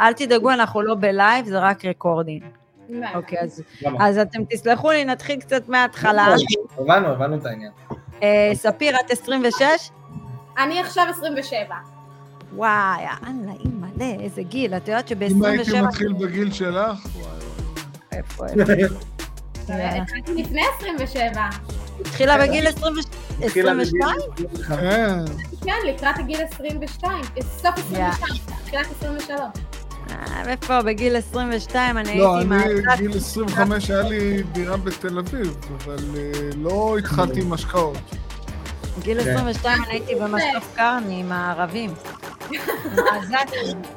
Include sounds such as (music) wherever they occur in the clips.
אל תדאגו, אנחנו לא ב live, זה רק recording. אוקיי, אז- אז אתם תסלחו לי, נתחיל קצת מההתחלה. הבנו, הבנו את העניין. אה, ספיר, את 26? אני עכשיו 27. וואי, יאללה, אימא'לה, איזה גיל. את יודעת אם הייתי שב-27... מתחיל בגיל שלך, וואי איפה, איפה? התחלתי לפני 27. התחילה בגיל 20 התחילה 22? בגיל- כן, כן, לקראת הגיל 22. סוף 22. תחילת 23. אה, איפה, בגיל 22 אני לא, הייתי אני מהצד. גיל 25 היה לי דירה בתל אביב, אבל אה, לא התחלתי עם השקעות. בגיל כן. 22 אני הייתי במשקוף קרני עם הערבים.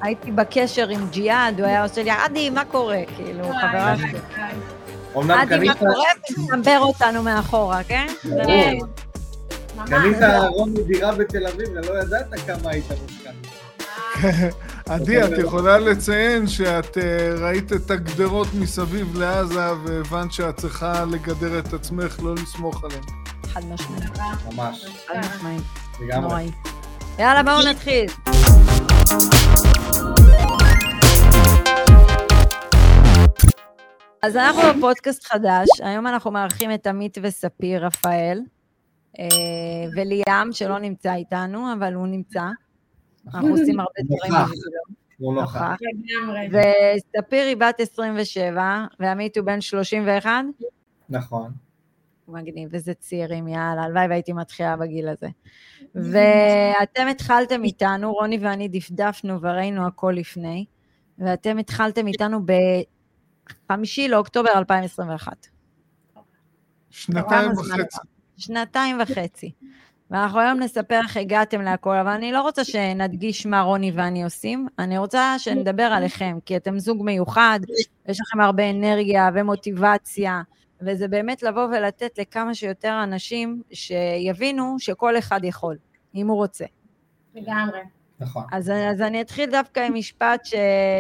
הייתי בקשר עם ג'יהאד, הוא היה עושה לי, עדי, מה קורה? כאילו, חברה שלי. עדי, מה קורה? ומסמבר אותנו מאחורה, כן? ברור. קנית רוני דירה בתל אביב ולא ידעת כמה היית מושקע. (laughs) עדי, את יכולה לציין שאת אה, ראית את הגדרות מסביב לעזה והבנת שאת צריכה לגדר את עצמך, לא לסמוך עליהם. חד משמעית, ממש, חד משמעית. לגמרי. יאללה, בואו (laughs) נתחיל. אז אנחנו בפודקאסט חדש, היום אנחנו מארחים את עמית וספיר רפאל, וליאם, שלא נמצא איתנו, אבל הוא נמצא. אנחנו עושים הרבה דברים. הוא נוכח. וספיר היא בת 27, ועמית הוא בן 31. נכון. מגניב, איזה צעירים, יאללה, הלוואי והייתי מתחילה בגיל הזה. (laughs) ואתם התחלתם איתנו, רוני ואני דפדפנו וראינו הכל לפני, ואתם התחלתם איתנו בחמישי לאוקטובר 2021. שנתיים וחצי. שנתיים וחצי. ואנחנו היום נספר איך הגעתם להכל, אבל אני לא רוצה שנדגיש מה רוני ואני עושים, אני רוצה שנדבר עליכם, כי אתם זוג מיוחד, יש לכם הרבה אנרגיה ומוטיבציה, וזה באמת לבוא ולתת לכמה שיותר אנשים שיבינו שכל אחד יכול, אם הוא רוצה. לגמרי. נכון. אז, אז אני אתחיל דווקא עם משפט ש,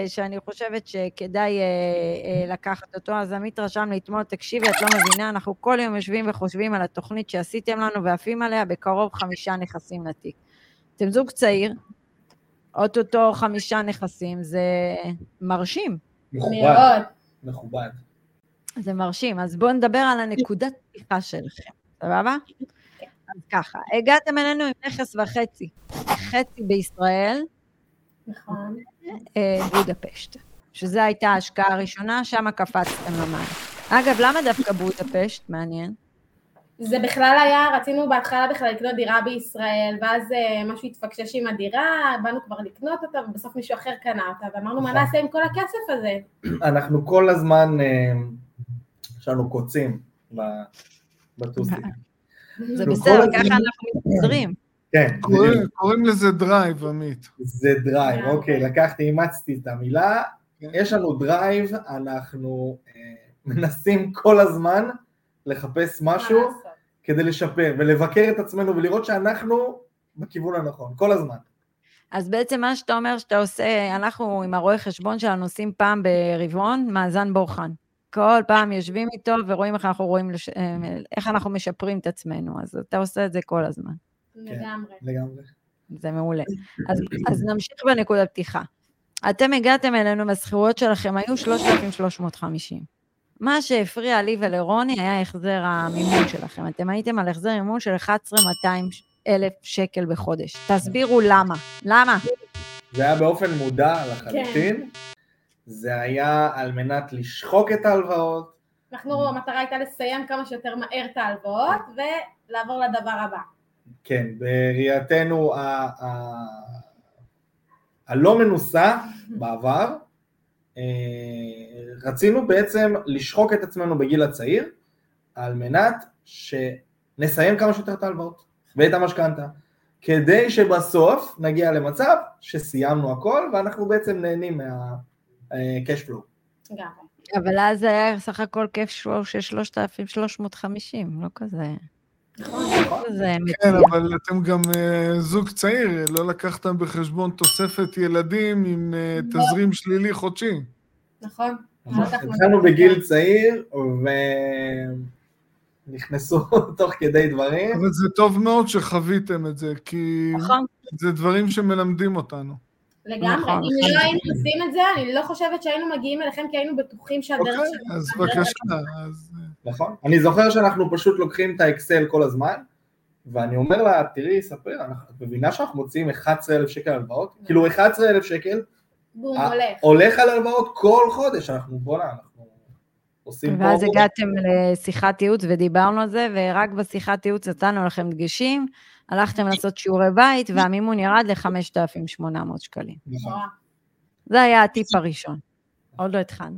שאני חושבת שכדאי אה, אה, לקחת אותו. אז עמית רשם לי אתמול, תקשיבי, את לא מבינה, אנחנו כל יום יושבים וחושבים על התוכנית שעשיתם לנו ועפים עליה, בקרוב חמישה נכסים לתיק. אתם זוג צעיר, אוטוטו חמישה נכסים, זה מרשים, מכובד. מכובד. זה מרשים. אז בואו נדבר על הנקודת פתיחה שלכם, סבבה? אז ככה, הגעתם אלינו עם נכס וחצי, חצי בישראל, נכון. אה, בודפשט, שזו הייתה ההשקעה הראשונה, שם קפצתם למים. אגב, למה דווקא בודפשט? מעניין. זה בכלל היה, רצינו בהתחלה בכלל לקנות דירה בישראל, ואז אה, משהו התפקשש עם הדירה, באנו כבר לקנות אותה, ובסוף מישהו אחר קנה אותה, ואמרנו מה נכון. נעשה עם כל הכסף הזה? אנחנו כל הזמן, אה, יש לנו קוצים בטוסיק. זה נו, בסדר, ככה אנחנו מתפזרים. כן, קוראים- לזה drive, עמית. זה drive, לגמרי. אוקיי, לקחתי, אימצתי את המילה. כן. יש לנו drive, אנחנו אה, מנסים כל הזמן לחפש משהו? כדי לשפר ולבקר את עצמנו ולראות שאנחנו בכיוון הנכון, כל הזמן. אז בעצם מה שאתה אומר שאתה עושה, אנחנו עם הרואה חשבון שלנו עושים פעם ברבעון מאזן בוחן. כל פעם יושבים איתו ורואים איך אנחנו רואים, לש... אה, איך אנחנו משפרים את עצמנו, אז אתה עושה את זה כל הזמן. לגמרי. לגמרי. זה מעולה. אז, אז נמשיך בנקודת פתיחה. אתם הגעתם אלינו, והשכירויות שלכם היו 3,350. מה שהפריע לי ולרוני היה החזר המימון שלכם. אתם הייתם על החזר מימון של 11,200 אלף שקל בחודש. תסבירו למה. למה? זה היה באופן מודע לחלוטין. זה היה על מנת לשחוק את ההלוואות. אנחנו, המטרה הייתה לסיים כמה שיותר מהר את ההלוואות, ולעבור לדבר הבא. כן, בראייתנו הלא מנוסה בעבר, אה, רצינו בעצם לשחוק את עצמנו בגיל הצעיר, על מנת שנסיים כמה שיותר את ההלוואות ואת המשכנתה, כדי שבסוף נגיע למצב שסיימנו הכל ואנחנו בעצם נהנים מה-cash flow. לגמרי. אבל אז היה סך הכל כיף של 3,350, לא כזה... לא כזה כן. אבל אתם גם אה, זוג צעיר, לא לקחתם בחשבון תוספת ילדים עם אה, תזרים שלילי חודשי. נכון? התחלנו בגיל צעיר ונכנסו (laughs) תוך כדי דברים. אבל זה טוב מאוד שחוויתם את זה, כי נכון. זה דברים שמלמדים אותנו. לגמרי. נכון. אם לא היינו עושים את זה, אני לא חושבת שהיינו מגיעים אליכם, כי היינו בטוחים שהדרך אוקיי, שלנו... אז בבקשה, אז... נכון. אני זוכר שאנחנו פשוט לוקחים את האקסל כל הזמן, ואני אומר לה, תראי, ספר, אנחנו- את מבינה שאנחנו מוציאים 11,000 שקל הלוואות? כאילו 11,000 שקל בום, אה, הולך. הולך על הלוואות כל חודש, אנחנו, בואנה, אנחנו עושים. ואז הגעתם לשיחת ייעוץ ודיברנו על זה, ורק בשיחת ייעוץ נתנו לכם דגשים, הלכתם לעשות שיעורי בית, והמימון ירד ל-5,800 שקלים. נכון. זה היה הטיפ הראשון. עוד לא התחלנו.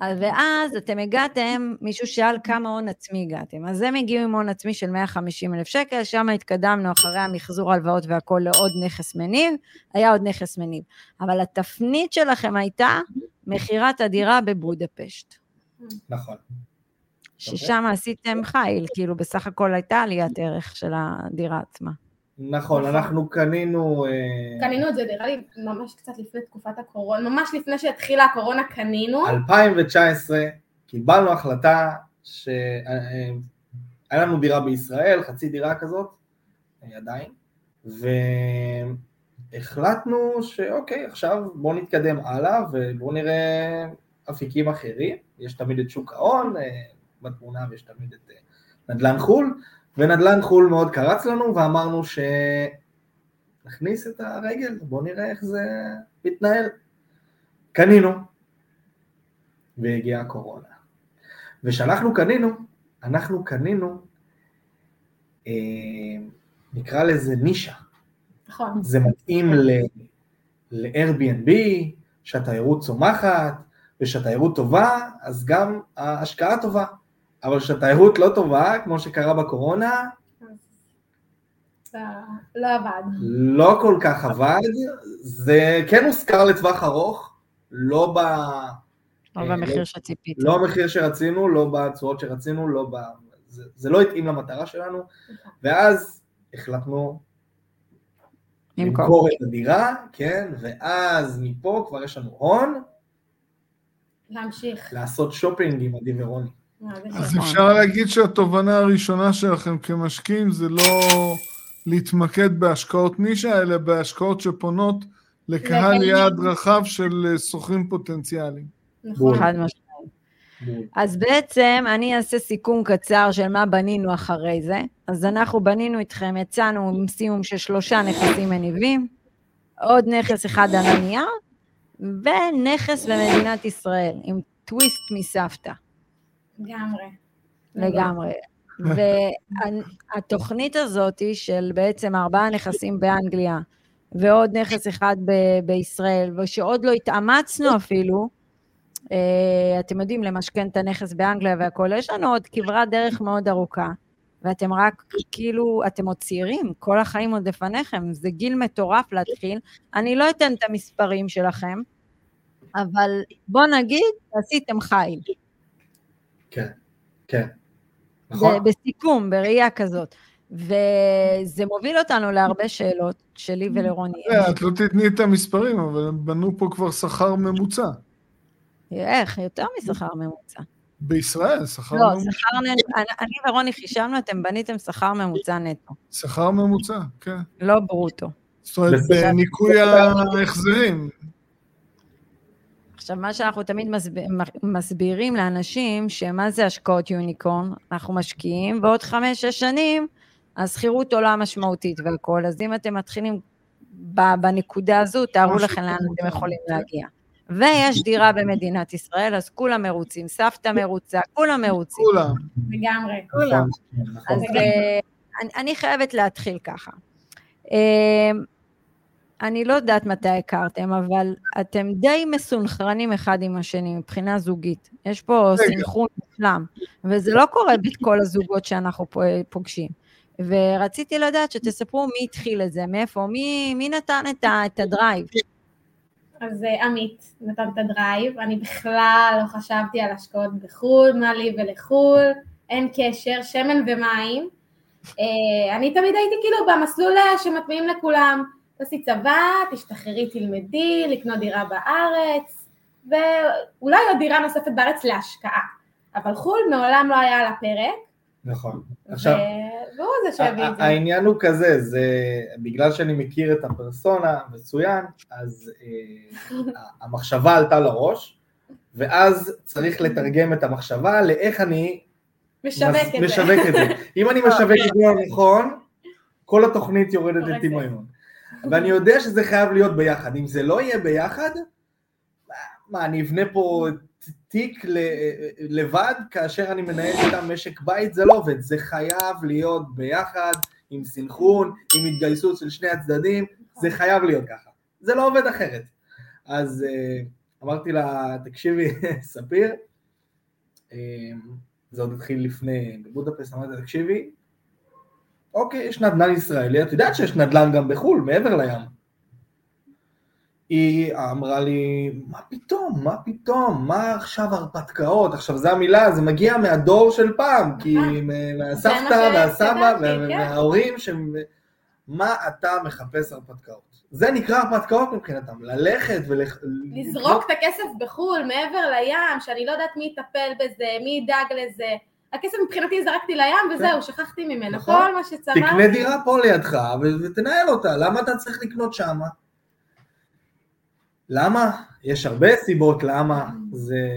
אז- ואז אתם הגעתם, מישהו שאל כמה הון עצמי הגעתם. אז הם הגיעו עם הון עצמי של 150 אלף שקל, שם התקדמנו אחרי המחזור הלוואות והכל לעוד נכס מניב, היה עוד נכס מניב. אבל התפנית שלכם הייתה מכירת הדירה בבודפשט, נכון. ששם עשיתם חיל, כאילו בסך הכל הייתה עליית ערך של הדירה עצמה. נכון, נכון. אנחנו קנינו... אה, קנינו את זה, נראה לי, ממש קצת לפני תקופת הקורונה, ממש לפני שהתחילה הקורונה קנינו. 2019 קיבלנו החלטה שהיה לנו דירה בישראל, חצי דירה כזאת, אה, עדיין, והחלטנו שאוקיי, עכשיו בואו נתקדם הלאה ובואו נראה אפיקים אחרים, יש תמיד את שוק ההון אה, בתמונה ויש תמיד את אה, נדל"ן חו"ל, ונדל"ן חו"ל מאוד קרץ לנו ואמרנו שנכניס את הרגל, בואו נראה איך זה מתנהל. קנינו, והגיעה הקורונה. וכשאנחנו קנינו, אנחנו קנינו, אה, נקרא לזה נישה. נכון. זה מתאים ל- ל-Airbnb, שהתיירות צומחת, וכשהתיירות טובה, אז גם ההשקעה טובה. אבל כשהתיירות לא טובה, כמו שקרה בקורונה, זה לא עבד. לא כל כך עבד. זה כן הושכר לטווח ארוך, לא ב... לא במחיר לא- שציפיתם. לא המחיר שרצינו, לא בתשואות שרצינו, לא ב... זה, זה לא התאים למטרה שלנו, ואז החלטנו למכור. למכור את הדירה, כן, ואז מפה כבר יש לנו הון להמשיך. לעשות שופינג עם עדי ורוני. אז? אפשר להגיד שהתובנה הראשונה שלכם כמשקיעים זה לא להתמקד בהשקעות נישה, אלא בהשקעות שפונות לקהל. יעד רחב של אה, שוכרים פוטנציאליים. נכון. חד משמעית. אז בעצם אני אעשה סיכום קצר של מה בנינו אחרי זה. אז אנחנו בנינו איתכם, יצאנו עם סיום של שלושה נכסים מניבים, עוד נכס אחד על הנייר, ונכס במדינת ישראל, עם טוויסט מסבתא, לגמרי. לגמרי. והתוכנית הזאת של בעצם ארבעה נכסים באנגליה, ועוד נכס אחד ב- בישראל, ושעוד לא התאמצנו אפילו, אה, אתם יודעים, למשכן את הנכס באנגליה והכול, יש לנו עוד כברת דרך מאוד ארוכה, ואתם רק, כאילו, אתם עוד צעירים, כל החיים עוד לפניכם, זה גיל מטורף להתחיל. אני לא אתן את המספרים שלכם, אבל בוא נגיד, עשיתם חיל. כן, כן. נכון? בסיכום, בראייה כזאת. וזה מוביל אותנו להרבה שאלות שלי ולרוני. אה, את לא תתני את המספרים, אבל הם בנו פה כבר שכר ממוצע. איך? יותר משכר ממוצע. בישראל, שכר לא, ממוצע. שכר נטו. אני- ורוני חישבנו, אתם בניתם שכר ממוצע נטו, שכר ממוצע, כן. לא ברוטו. זאת אומרת. בניכוי ההחזרים. עכשיו, מה שאנחנו תמיד מסב... מסבירים לאנשים, שמה זה השקעות יוניקורן? אנחנו משקיעים, ועוד חמש-שש שנים, השכירות עולה משמעותית והכול, אז אם אתם מתחילים ב- בנקודה הזו, תארו לכם לאן אתם מותר, יכולים כן. להגיע. ויש דירה במדינת ישראל, אז כולם מרוצים, סבתא מרוצה, כולם מרוצים. כולם. לגמרי. נכון, נכון. אז אה, אני, אני חייבת להתחיל ככה. אני לא יודעת מתי הכרתם, אבל אתם די מסונכרנים אחד עם השני מבחינה זוגית. יש פה רגע. סינכרון מושלם, וזה לא קורה בכל הזוגות שאנחנו פוגשים. ורציתי לדעת שתספרו מי התחיל את זה, מאיפה, מי, מי נתן את, ה, את הדרייב. אז אה, עמית נתן את הדרייב, אני בכלל לא חשבתי על השקעות בחו"ל, מה לי ולחו"ל, אין קשר, שמן ומים. אה, אני תמיד הייתי כאילו במסלול אה, שמטמיעים לכולם, תעשי צבא, תשתחררי, תלמדי, לקנות דירה בארץ, ואולי עוד דירה נוספת בארץ להשקעה. אבל חו"ל מעולם לא היה על הפרק, נכון. עכשיו, והוא זה שהביא את זה. העניין הוא כזה, זה בגלל שאני מכיר את הפרסונה מצוין, אז אה, (laughs) המחשבה עלתה לראש, ואז צריך לתרגם את המחשבה לאיך אני משווק את זה. את זה. (laughs) אם אני משווק את זה לא נכון, כל התוכנית יורדת הורסת. לטמיון. ואני יודע שזה חייב להיות ביחד. אם זה לא יהיה ביחד, מה, אני אבנה פה תיק לבד כאשר אני מנהל איתם משק בית? זה לא עובד. זה חייב להיות ביחד, עם סנכרון, עם התגייסות של שני הצדדים, זה חייב להיות ככה. זה לא עובד אחרת. אז אה, אמרתי לה, תקשיבי, (laughs) ספיר, אה, זה עוד התחיל לפני, בבודפסט, אמרתי לה, תקשיבי, אוקיי, יש נדל"ן ישראלי, את יודעת שיש נדל"ן גם בחו"ל, מעבר לים. היא אמרה לי, מה פתאום, מה פתאום, מה עכשיו הרפתקאות, עכשיו זו המילה, זה מגיע מהדור של פעם, כי אה, מהסבתא מה והסבא כן. וההורים, שהם- מה אתה מחפש הרפתקאות? זה נקרא הרפתקאות מבחינתם, ללכת ולזרוק לזרוק את הכסף בחו"ל, מעבר לים, שאני לא יודעת מי יטפל בזה, מי ידאג לזה. הכסף מבחינתי זרקתי לים וזהו, שכחתי ממנו. נכון. כל מה שצריך. תקנה דירה פה לידך ותנהל אותה, למה אתה צריך לקנות שמה? למה? יש הרבה סיבות למה, זה...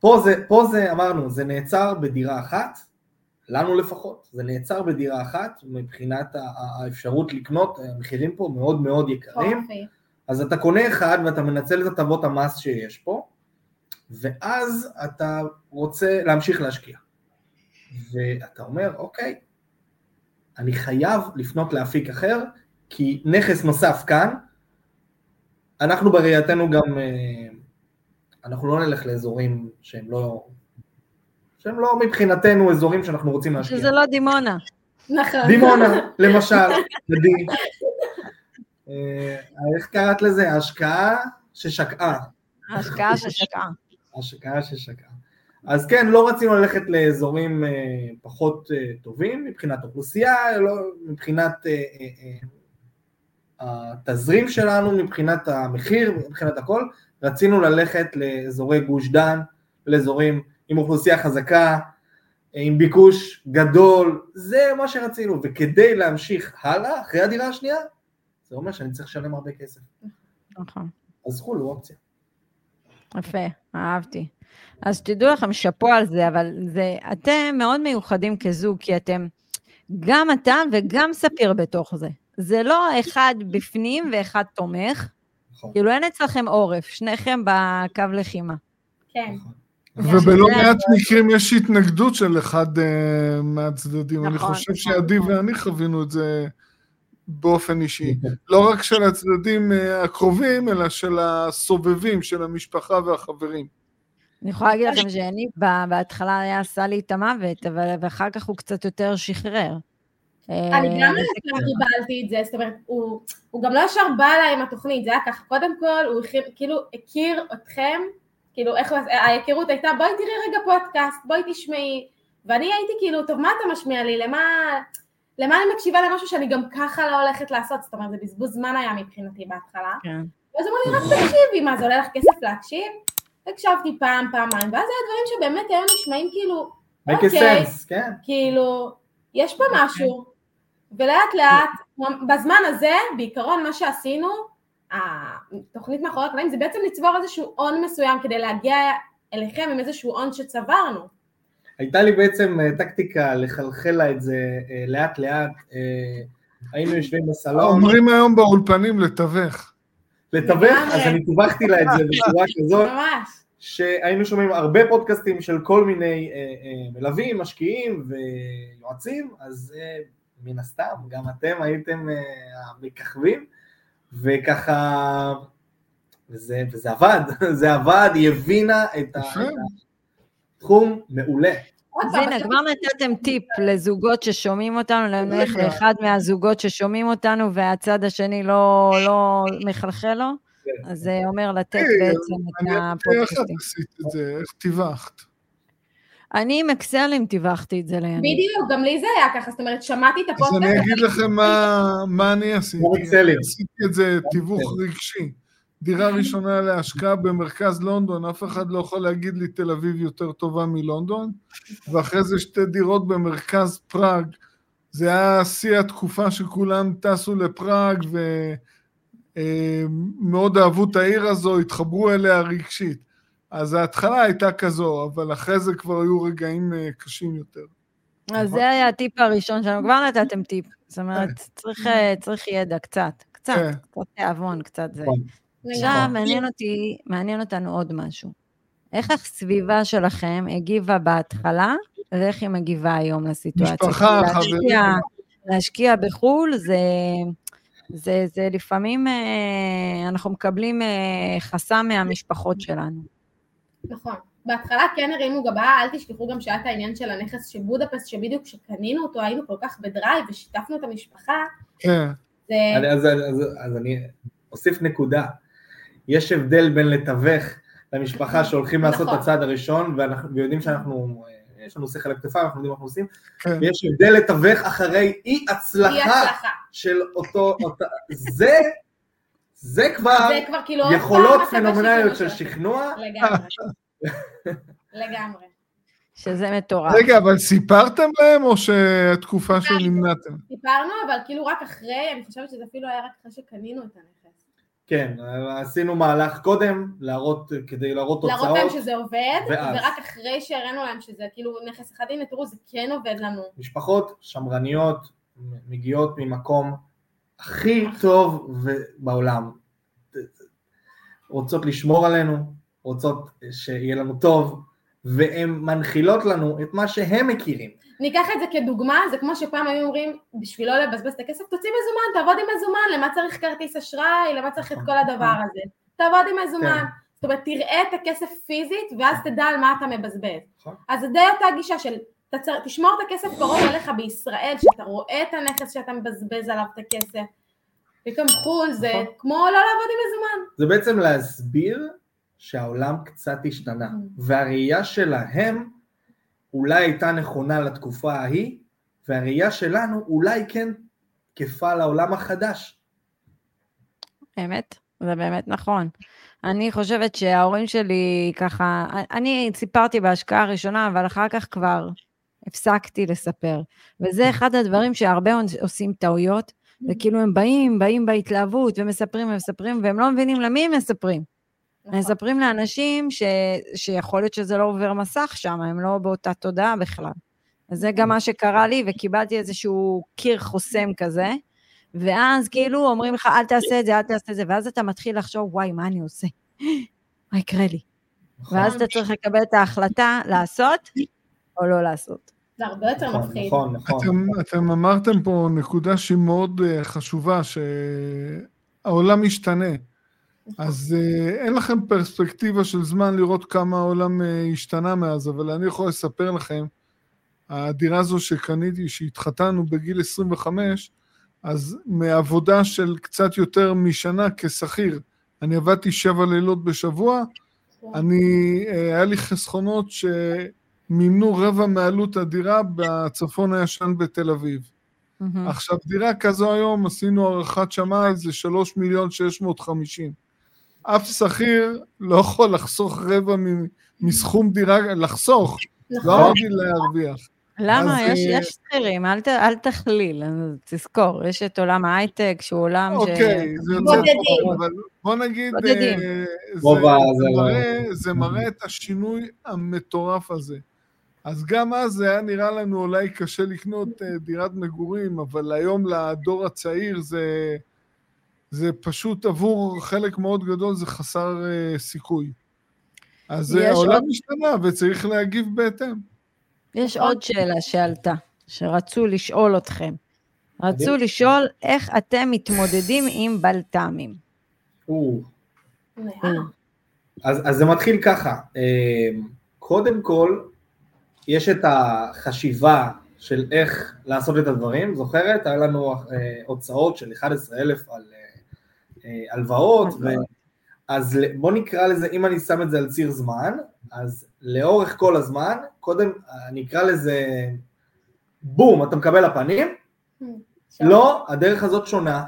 פה זה, פה זה, אמרנו, זה נעצר בדירה אחת, לנו לפחות, זה נעצר בדירה אחת, מבחינת האפשרות לקנות, המחירים פה מאוד מאוד יקרים. אז אתה קונה אחד ואתה מנצל את הטבות המס שיש פה, ואז אתה רוצה להמשיך להשקיע. ואתה אומר, אוקיי, אני חייב לפנות לאפיק אחר, כי נכס נוסף כאן, אנחנו בראייתנו גם, אה, אנחנו לא נלך לאזורים שהם לא, שהם לא מבחינתנו אזורים שאנחנו רוצים להשקיע. שזה לא דימונה. נכון. דימונה, (laughs) למשל, מדהים. אה, איך קראת לזה? ההשקעה ששקעה. ההשקעה ששקעה. השקעה ששקעה. אז כן, לא רצינו ללכת לאזורים אה, פחות אה, טובים מבחינת אוכלוסייה, לא, מבחינת אה, אה, אה, התזרים שלנו, מבחינת המחיר, מבחינת הכל, רצינו ללכת לאזורי גוש דן, לאזורים עם אוכלוסייה חזקה, עם ביקוש גדול, זה מה שרצינו, וכדי להמשיך הלאה, אחרי הדירה השנייה, זה אומר שאני צריך לשלם הרבה כסף. נכון. אז חו"ל הוא אופציה. יפה, אהבתי. אז תדעו לכם, שאפו על זה, אבל זה, אתם מאוד מיוחדים כזוג, כי אתם, גם אתה וגם ספיר בתוך זה. זה לא אחד בפנים ואחד תומך, נכון. כאילו אין אצלכם עורף, שניכם בקו לחימה. כן. נכון. ובלא מעט מקרים יש התנגדות של אחד אה, מהצדדים. אני נכון, חושב נכון. שעדי ואני חווינו את זה באופן אישי. לא רק של הצדדים אה, הקרובים, אלא של הסובבים, של המשפחה והחברים. אני יכולה להגיד לכם שאני, ב- בהתחלה היה עשה לי את המוות, אבל ואחר כך הוא קצת יותר שחרר. אני אה, גם זה לא קיבלתי את זה, זאת אומרת, הוא, גם לא ישר בא אליי עם התוכנית, זה היה ככה, קודם כל, הוא כאילו הכיר אתכם, כאילו איך, ההיכרות הייתה, בואי תראי רגע פודקאסט, בואי תשמעי, ואני הייתי כאילו, טוב, מה אתה משמיע לי, למה, למה אני מקשיבה למשהו שאני גם ככה לא הולכת לעשות, זאת אומרת, זה בזבוז זמן היה מבחינתי בהתחלה, כן. ואז אמרו לי, רק תקשיבי, מה, זה עולה לך כסף להקשיב? הקשבתי פעם, פעמיים, ואז היה דברים שבאמת היו נשמעים כאילו, אוקיי. sense, כן. כאילו, יש פה משהו, ולאט לאט, בזמן הזה, בעיקרון מה שעשינו, התוכנית מאחורי הקלעים זה בעצם לצבור איזשהו הון מסוים כדי להגיע אליכם עם איזשהו הון שצברנו. הייתה לי בעצם אה, טקטיקה לחלחל לה את זה אה, לאט לאט, אה, היינו יושבים בסלון, אומרים היום באולפנים לתווך. לתווך. אז אני טיווחתי לה את זה בצורה כזאת, ממש. שהיינו שומעים הרבה פודקאסטים של כל מיני אה, אה, מלווים, משקיעים ויועצים, אז אה, מן הסתם, גם אתם הייתם אה, המככבים, וככה, וזה, וזה עבד, (laughs) זה עבד, היא הבינה את ה- התחום מעולה. אז הנה, כבר נתתם טיפ לזוגות ששומעים אותנו. לאחד מהזוגות ששומעים אותנו והצד השני לא, לא מחלחל לו, כן. אז זה אומר לתת היי, בעצם את אני איך הפודקאסטים. את עשית את זה? איך טיווחת? אני עם אקסלים טיווחתי את זה ליניב. בדיוק, גם לי זה היה ככה, זאת אומרת, שמעתי את אז הפודקאסט, אני אגיד לכם מה- מה אני עשיתי. אקסלים. עשיתי את זה תיווך רגשי. דירה ראשונה להשקעה במרכז לונדון, אף אחד לא יכול להגיד לי תל אביב יותר טובה מלונדון, ואחרי זה שתי דירות במרכז פראג, זה היה שיא התקופה שכולם טסו לפראג ומאוד אהבו את העיר הזו, התחברו אליה רגשית. אז ההתחלה הייתה כזו, אבל אחרי זה כבר היו רגעים אה, קשים יותר. אז זה היה הטיפ הראשון שלנו, כבר נתתם טיפ. זאת אומרת, צריך, אה, צריך ידע קצת, קצת, כן. קצת תיאבון, קצת זה. נכון. עכשיו, מעניין אותי, מעניין אותנו עוד משהו. איך הסביבה שלכם הגיבה בהתחלה, ואיך היא מגיבה היום לסיטואציה? משפחה, כי להשקיע- חברים. להשקיע בחו"ל זה, זה, זה לפעמים, אה, אנחנו מקבלים אה, חסם מהמשפחות שלנו. נכון. בהתחלה כן הרימו גבה, אל תשכחו גם שהיה את העניין של הנכס של בודפסט, שבדיוק כשקנינו אותו היינו כל כך בדרייב ושיתפנו את המשפחה, כן, זה... אני- אז, אז, אז אני אוסיף נקודה. יש הבדל בין לתווך למשפחה שהולכים לעשות את נכון. הצעד הראשון, ואנחנו ויודעים שאנחנו, אה, יש לנו שכל על הכתפיים, אנחנו יודעים מה אנחנו עושים, כן. ויש הבדל לתווך אחרי אי הצלחה. של אותו, זה, זה כבר זה כבר כאילו... יכולות פנומנליות של. שכנוע, לגמרי. (laughs) לגמרי. שזה מטורף. רגע, אבל סיפרתם להם או שהתקופה שנמנעתם? סיפרנו, אבל כאילו רק אחרי, אני חושבת שזה אפילו היה רק אחרי שקנינו את הנכס. כן, עשינו מהלך קודם, להראות, כדי להראות להראות להם תוצאות, שזה עובד, ואז. ורק אחרי שהראינו להם שזה כאילו נכס אחד, הנה תראו, זה כן עובד לנו. משפחות שמרניות מגיעות ממקום הכי טוב בעולם. רוצות לשמור עלינו, רוצות שיהיה לנו טוב, והן מנחילות לנו את מה שהם מכירים. ניקח את זה כדוגמה, זה כמו שפעם היו אומרים, בשביל לא לבזבז את הכסף, תוציא מזומן, תעבוד עם מזומן, למה צריך כרטיס אשראי, למה צריך את כל הדבר הזה? תעבוד עם מזומן. כן. זאת אומרת, תראה את הכסף פיזית, ואז תדע על מה אתה מבזבז. נכון. אז זה די אותה גישה של, תשמור את הכסף קרוב אליך בישראל, שאתה רואה את הנכס שאתה מבזבז עליו את הכסף. פתאום חו"ל זה נכון. כמו לא לעבוד עם מזומן. זה בעצם להסביר שהעולם קצת השתנה, והראייה שלהם אולי הייתה נכונה לתקופה ההיא, והראייה שלנו אולי כן תקפה לעולם החדש. אמת, זה באמת נכון. אני חושבת שההורים שלי ככה, אני סיפרתי בהשקעה הראשונה, אבל אחר כך כבר הפסקתי לספר. וזה אחד הדברים שהרבה עושים טעויות, וכאילו הם באים, באים בהתלהבות ומספרים ומספרים, והם לא מבינים למי הם מספרים. נכון. מספרים לאנשים ש... שיכול להיות שזה לא עובר מסך שם, הם לא באותה תודעה בכלל. אז זה גם מה שקרה לי, וקיבלתי איזשהו קיר חוסם כזה, ואז כאילו אומרים לך, אל תעשה את זה, אל תעשה את זה, ואז אתה מתחיל לחשוב, וואי, מה אני עושה? מה יקרה לי? נכון? ואז אתה צריך לקבל את ההחלטה לעשות או לא לעשות. זה הרבה יותר נכון, מפחיד. נכון, נכון. אתם, אתם אמרתם פה נקודה שהיא מאוד אה, חשובה, שהעולם משתנה. אז אה, אין לכם פרספקטיבה של זמן לראות כמה העולם אה, השתנה מאז, אבל אני יכול לספר לכם, הדירה הזו שקניתי, שהתחתנו בגיל 25, אז מעבודה של קצת יותר משנה כשכיר, אני עבדתי שבע לילות בשבוע, אני, אה, היה לי חסכונות שמימנו רבע מעלות הדירה בצפון הישן בתל אביב. מהמם. עכשיו, דירה כזו היום, עשינו הערכת שמאי, זה 3 מיליון 650. אף שכיר לא יכול לחסוך רבע מסכום דירה, לחסוך, לא נכון. אמרתי להרוויח. למה? אז, יש, אה, יש שכירים, אל, תכליל, תזכור, יש את עולם ההייטק, שהוא עולם ש... אוקיי, זה יוצא. טוב, אבל בוא נגיד, בודדים. אה, זה, זה, לא- מראה, זה מראה את השינוי המטורף הזה. אז גם אז זה היה נראה לנו אולי קשה לקנות אה, דירת מגורים, אבל היום לדור הצעיר זה, זה פשוט עבור חלק מאוד גדול, זה חסר אה, סיכוי. אז אה, יש העולם עוד- השתנה וצריך להגיב בהתאם. יש עוד שאלה שעלתה, שרצו לשאול אתכם. רצו מדהים. לשאול איך אתם מתמודדים עם בלת"מים. או, אה, אז, אז זה מתחיל ככה, אה, קודם כל, יש את החשיבה של איך לעשות את הדברים, זוכרת? היה לנו הוצאות של 11,000 על הלוואות, ו... אז בוא נקרא לזה, אם אני שם את זה על ציר זמן, אז לאורך כל הזמן, קודם נקרא לזה בום, אתה מקבל לפנים, שם. לא, הדרך הזאת שונה,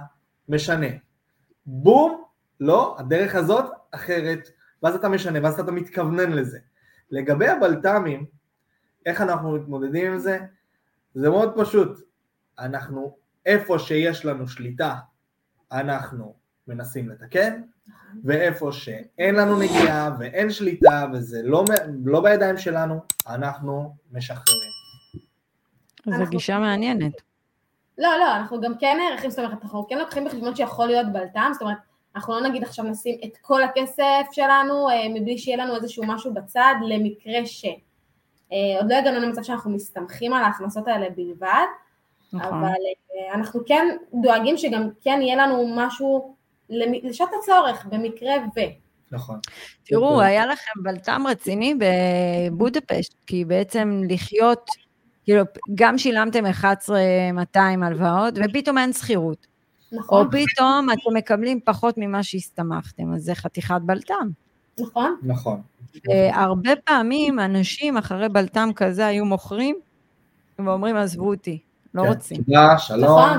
משנה. בום, לא, הדרך הזאת אחרת, ואז אתה משנה, ואז אתה מתכוונן לזה. לגבי הבלת"מים, איך אנחנו מתמודדים עם זה? זה מאוד פשוט. אנחנו, איפה שיש לנו שליטה, אנחנו מנסים לתקן, ואיפה שאין לנו נגיעה ואין שליטה וזה לא, לא בידיים שלנו, אנחנו משחררים. זו גישה מעניינת. לא, לא, אנחנו גם כן נערכים, זאת אומרת, אנחנו כן לוקחים בחשבון שיכול להיות בלת"ם, זאת אומרת, אנחנו לא נגיד עכשיו נשים את כל הכסף שלנו אה, מבלי שיהיה לנו איזשהו משהו בצד למקרה ש. אה, עוד לא הגענו למצב שאנחנו מסתמכים על ההכנסות האלה בלבד, נכון. אבל אה, אנחנו כן דואגים שגם כן יהיה לנו משהו לשעת הצורך, במקרה ו... נכון. תראו, היה לכם בלת"ם רציני בבודפשט, כי בעצם לחיות, כאילו, גם שילמתם 11,200 הלוואות, ופתאום אין שכירות. נכון. או פתאום אתם מקבלים פחות ממה שהסתמכתם, אז זה חתיכת בלת"ם. נכון. נכון. הרבה פעמים אנשים אחרי בלת"ם כזה היו מוכרים, ואומרים, עזבו אותי, לא כן, רוצים. תודה, שלום, נכון.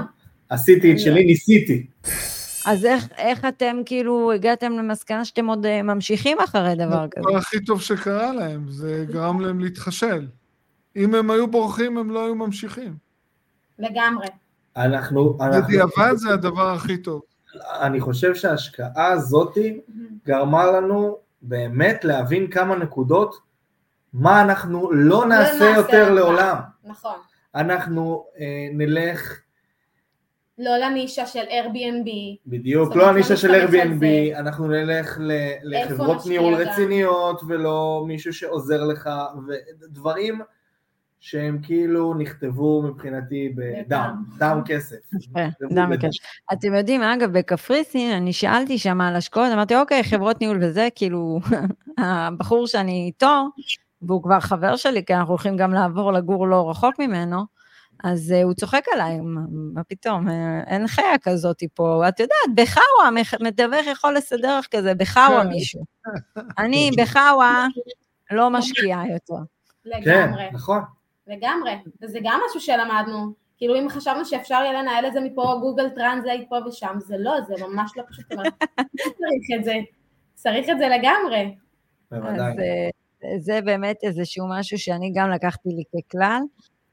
עשיתי את שלי, ניסיתי. אז איך, איך אתם כאילו הגעתם למסקנה שאתם עוד אה, ממשיכים אחרי דבר כזה? זה הכי טוב שקרה להם, זה גרם להם להתחשל. אם הם היו בורחים, הם לא היו ממשיכים. לגמרי. אנחנו... בדיעבד זה הדבר הכי טוב. אני חושב שההשקעה הזאתי גרמה לנו באמת להבין כמה נקודות, מה אנחנו לא, לא נעשה יותר לעולם. נכון. אנחנו אה, נלך לא לנישה של Airbnb. בדיוק, לא הנישה של Airbnb, אנחנו נלך לחברות ניהול רציניות ולא מישהו שעוזר לך, ודברים שהם כאילו נכתבו מבחינתי בדם, דם כסף. דם כסף. אתם יודעים, אגב, בקפריסין, אני שאלתי שם על השקעות, אמרתי, אוקיי, חברות ניהול וזה, כאילו, (laughs) הבחור שאני איתו, והוא כבר חבר שלי, כי אנחנו הולכים גם לעבור לגור לא רחוק ממנו, אז uh, הוא צוחק עליי, מה פתאום, אה, אין חיה כזאת פה, את יודעת, בחאווה, מתווך יכול לסדר לך כזה, בחאווה כן. מישהו. (laughs) אני בחאווה לא משקיעה יותר. לגמרי. כן, נכון. לגמרי, וזה גם משהו שלמדנו. כאילו אם חשבנו שאפשר יהיה לנהל את זה מפה, Google Translate פה ושם, זה לא, זה ממש לא פשוט. (laughs) צריך את זה, צריך את זה לגמרי. בוודאי. אז אה, זה באמת איזשהו משהו שאני גם לקחתי לי ככלל.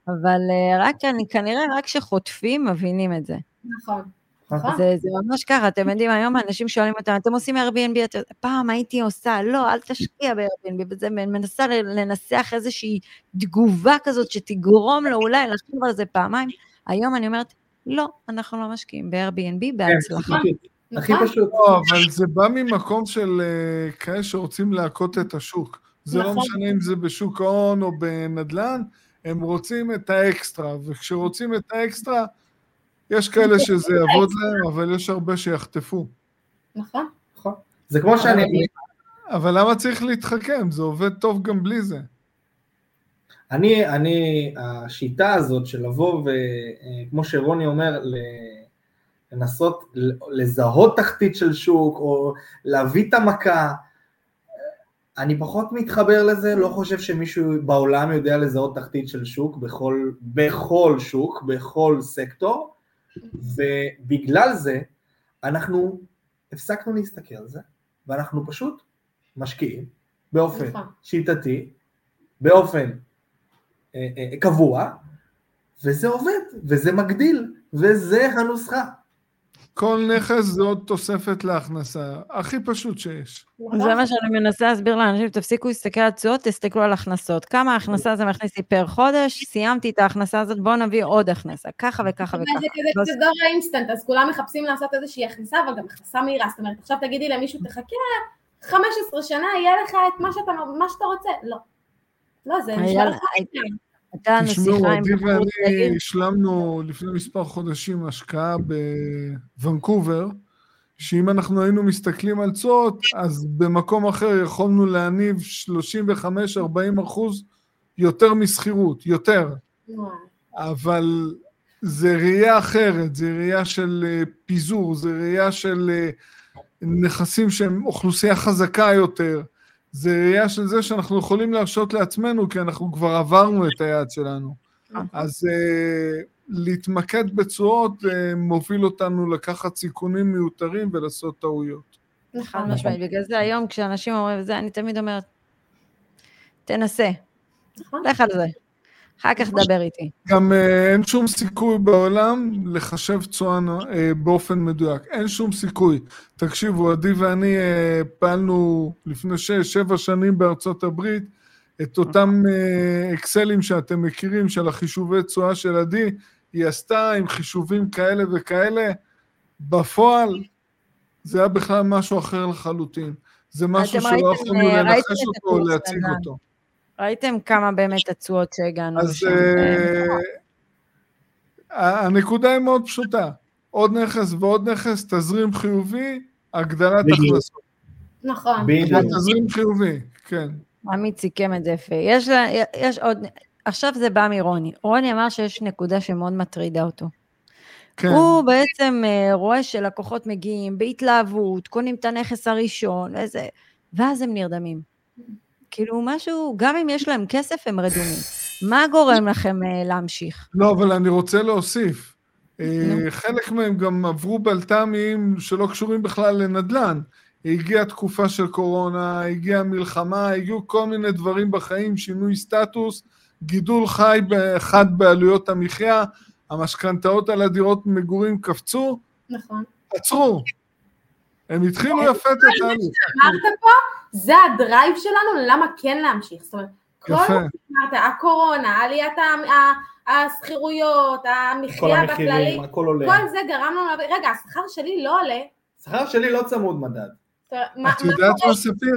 אבל אה, רק אני, כנראה רק כשחוטפים מבינים את זה. נכון. נכון. זה, זה ממש ככה, אתם יודעים, היום אנשים שואלים אותם, אתם עושים Airbnb, את, פעם הייתי עושה, לא, אל תשקיע ב-Airbnb, וזה מנסה לנסח איזושהי תגובה כזאת שתגרום לו אולי לחשוב על זה פעמיים. היום אני אומרת, לא, אנחנו לא משקיעים ב-Airbnb כן, בהצלחה. הכי נכון. פשוט. לא, אבל זה בא ממקום של אה, כאלה שרוצים להכות את השוק. זה לא נכון. משנה אם זה בשוק ההון או בנדל"ן, הם רוצים את האקסטרה, וכשרוצים את האקסטרה, יש כאלה שזה יעבוד להם, אבל יש הרבה שיחטפו. נכון. נכון. זה כמו שאני... אבל למה צריך להתחכם? זה עובד טוב גם בלי זה. אני, אני, השיטה הזאת של לבוא וכמו שרוני אומר, לנסות לזהות תחתית של שוק, או להביא את המכה, אני פחות מתחבר לזה, לא חושב שמישהו בעולם יודע לזהות תחתית של שוק בכל, בכל שוק, בכל סקטור, ובגלל זה אנחנו הפסקנו להסתכל על זה, ואנחנו פשוט משקיעים באופן נכון. שיטתי, באופן אה, אה, קבוע, וזה עובד, וזה מגדיל, וזה הנוסחה. כל נכס זה עוד תוספת להכנסה, הכי פשוט שיש. זה מה שאני מנסה להסביר לאנשים, תפסיקו להסתכל על תשואות, תסתכלו על הכנסות. כמה הכנסה זה מכניס לי פר חודש, סיימתי את ההכנסה הזאת, בואו נביא עוד הכנסה, ככה וככה וככה. זה כזה דור האינסטנט, אז כולם מחפשים לעשות איזושהי הכנסה, אבל גם הכנסה מהירה, זאת אומרת, עכשיו תגידי למישהו, תחכה 15 שנה, יהיה לך את מה שאתה רוצה. לא. לא, זה נשאר לך הייתה לנו שיחה עם בחור צעיר. תשמעו, עדי ואני השלמנו לפני מספר חודשים השקעה בוונקובר, שאם אנחנו היינו מסתכלים על צועות, אז במקום אחר יכולנו להניב 35-40 אחוז יותר משכירות, יותר. אבל זה ראייה אחרת, זה ראייה של אה, פיזור, זה ראייה של אה, נכסים שהם אוכלוסייה חזקה יותר. זה ראייה של זה שאנחנו יכולים להרשות לעצמנו, כי אנחנו כבר עברנו את היעד שלנו. נכון. אז uh, להתמקד בתשואות uh, מוביל אותנו לקחת סיכונים מיותרים ולעשות טעויות. חד נכון. משמעית. בגלל זה היום כשאנשים אומרים זה, אני תמיד אומרת, תנסה, נכון. לך על זה. אחר כך דבר איתי. גם אה, אין שום סיכוי בעולם לחשב תשואה אה, באופן מדויק. אין שום סיכוי. תקשיבו, עדי ואני אה, פעלנו לפני שש, שבע שנים בארצות הברית, את אותם אקסלים שאתם מכירים של החישובי תשואה של עדי, היא עשתה עם חישובים כאלה וכאלה. בפועל, זה היה בכלל משהו אחר לחלוטין. זה משהו שלא יכולנו לנחש אותו או להציג נדל"ן. אותו. ראיתם כמה באמת התשואות שהגענו אז. אה, הנקודה היא מאוד פשוטה. עוד נכס ועוד נכס, תזרים חיובי, הגדלת. הכנסות. נכון. תזרים חיובי, כן. עמית סיכם את זה יפה. יש, יש עוד, עכשיו זה בא מרוני. רוני אמר שיש נקודה שמאוד מטרידה אותו. כן. הוא בעצם אה, רואה שלקוחות מגיעים בהתלהבות, קונים את הנכס הראשון, וזה, ואז הם נרדמים. כאילו משהו, גם אם יש להם כסף, הם רדומים. מה גורם (laughs) לכם אה, להמשיך? לא, אבל אני רוצה להוסיף. אה. חלק מהם גם עברו בלת"מים שלא קשורים בכלל לנדל"ן. הגיעה תקופה של קורונה, הגיעה מלחמה, הגיעו כל מיני דברים בחיים, שינוי סטטוס, גידול חי חד בעלויות המחיה, המשכנתאות על הדירות מגורים קפצו, נכון. עצרו. הם התחילו יפה את התהליך. אמרת פה, זה הדרייב שלנו למה כן להמשיך. זאת אומרת, כל מה. שאמרת, הקורונה, עליית השכירויות, כל המחיה בכללי, המחירים, הכל עולה. כל זה גרם לנו, להבין, רגע, השכר שלי לא עולה. השכר שלי לא צמוד מדד. מה את מה יודעת? מה, ספיר?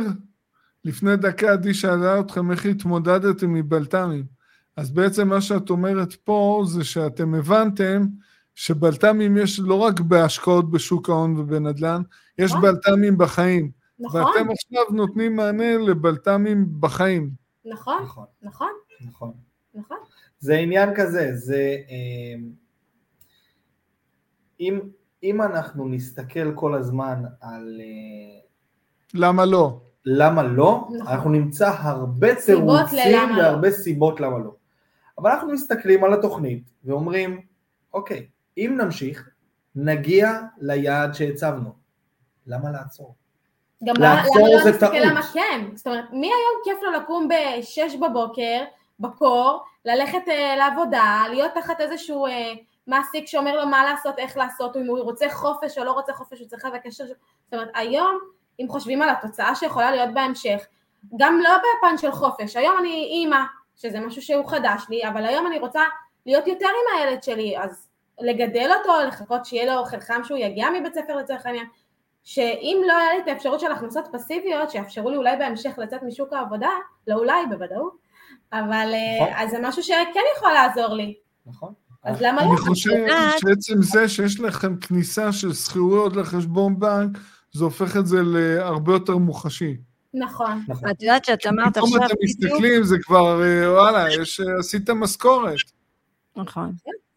לפני דקה עדי שאלה אתכם איך התמודדתם מבלת"מים. אז בעצם מה שאת אומרת פה זה שאתם הבנתם שבלת"מים יש לא רק בהשקעות בשוק ההון ובנדל"ן, יש נכון. בלת"מים בחיים. נכון, ואתם עכשיו נותנים מענה לבלת"מים בחיים. נכון, נכון, נכון, נכון. נכון. זה עניין כזה, זה... אה, אם, אם אנחנו נסתכל כל הזמן על אה, למה לא? למה לא, נכון. אנחנו נמצא הרבה תירוצים לא. והרבה סיבות למה לא. אבל אנחנו מסתכלים על התוכנית ואומרים, אוקיי, אם נמשיך, נגיע ליעד שהצבנו. למה לעצור? גם למה לעצור למה לא זה נסתכל טעות. למה כן? זאת אומרת, מי היום כיף לו לקום ב-6 בבוקר, בקור, ללכת אה, לעבודה, להיות תחת איזשהו אה, מעסיק שאומר לו מה לעשות, איך לעשות, אם הוא רוצה חופש או לא רוצה חופש, הוא צריך להביא קשר. זאת אומרת, היום, אם חושבים על התוצאה שיכולה להיות בהמשך, גם לא בפן של חופש, היום אני אימא, שזה משהו שהוא חדש לי, אבל היום אני רוצה להיות יותר עם הילד שלי, אז לגדל אותו, לחכות שיהיה לו אוכל חם שהוא יגיע מבית ספר לצורך העניין, שאם לא היה לי את האפשרות של הכנסות פסיביות, שיאפשרו לי אולי בהמשך לצאת משוק העבודה, לא אולי, בוודאות, אבל אה, נכון. אז זה משהו שכן יכול לעזור לי, נכון? אז למה לא? אני חושב יודעת- שעצם זה שיש לכם כניסה של שכירויות לחשבון בנק, זה הופך את זה להרבה יותר מוחשי. נכון, נכון. את יודעת שאת אמרת פתאום עכשיו אתם בדיוק... מסתכלים, זה כבר, אה, וואלה, יש, אה, עשית משכורת. נכון.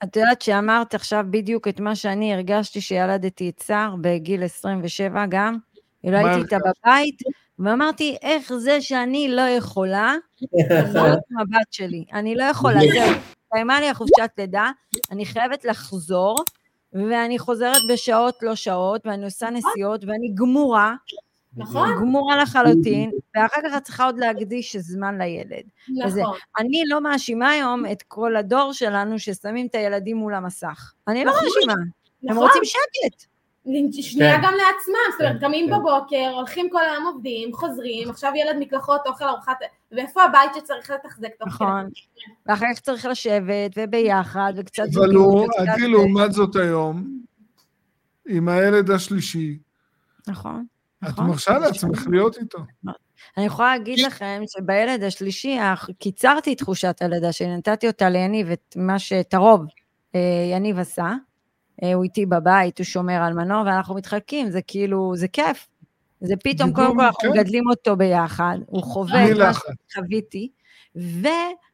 את יודעת שאמרת עכשיו בדיוק את מה שאני הרגשתי שילדתי את סער בגיל 27 גם, מה הייתי איתה בבית, ואמרתי, איך זה שאני לא יכולה עם הבת (laughs) שלי? אני לא יכולה, (laughs) זהו, הסתיימה לי החופשת לידה, אני חייבת לחזור, ואני חוזרת בשעות לא שעות, ואני עושה נסיעות, ואני גמורה, נכון, גמורה לחלוטין, ואחר כך את צריכה עוד להקדיש זמן לילד. וזה- נכון, אני לא מאשימה היום את כל הדור שלנו ששמים את הילדים מול המסך. אני לא נכון, מאשימה, הם נכון, רוצים שקט. שנייה כן. גם לעצמם, זאת אומרת, כן, קמים כן. בבוקר, הולכים כל היום עובדים, חוזרים, עכשיו ילד מקלחות, אוכל, ארוחת, ואיפה הבית שצריך לתחזק תוך כדי? נכון. ואחר כך צריך לשבת, וביחד, וקצת אבל הוא, עדי. לעומת זאת היום, עם הילד השלישי, נכון. את נכון. מרשה לעצמך להיות איתו. אני יכולה להגיד לכם שבילד השלישי, קיצרתי את תחושת הלידה שלי, נתתי אותה ליניב, את מה שאת הרוב אה, יניב עשה. אה, הוא איתי בבית, הוא שומר על מנוע, ואנחנו מתחלקים, זה כאילו, זה כיף. זה פתאום, קודם כל אנחנו כן. מגדלים אותו ביחד, הוא חווה את מה. שחוויתי,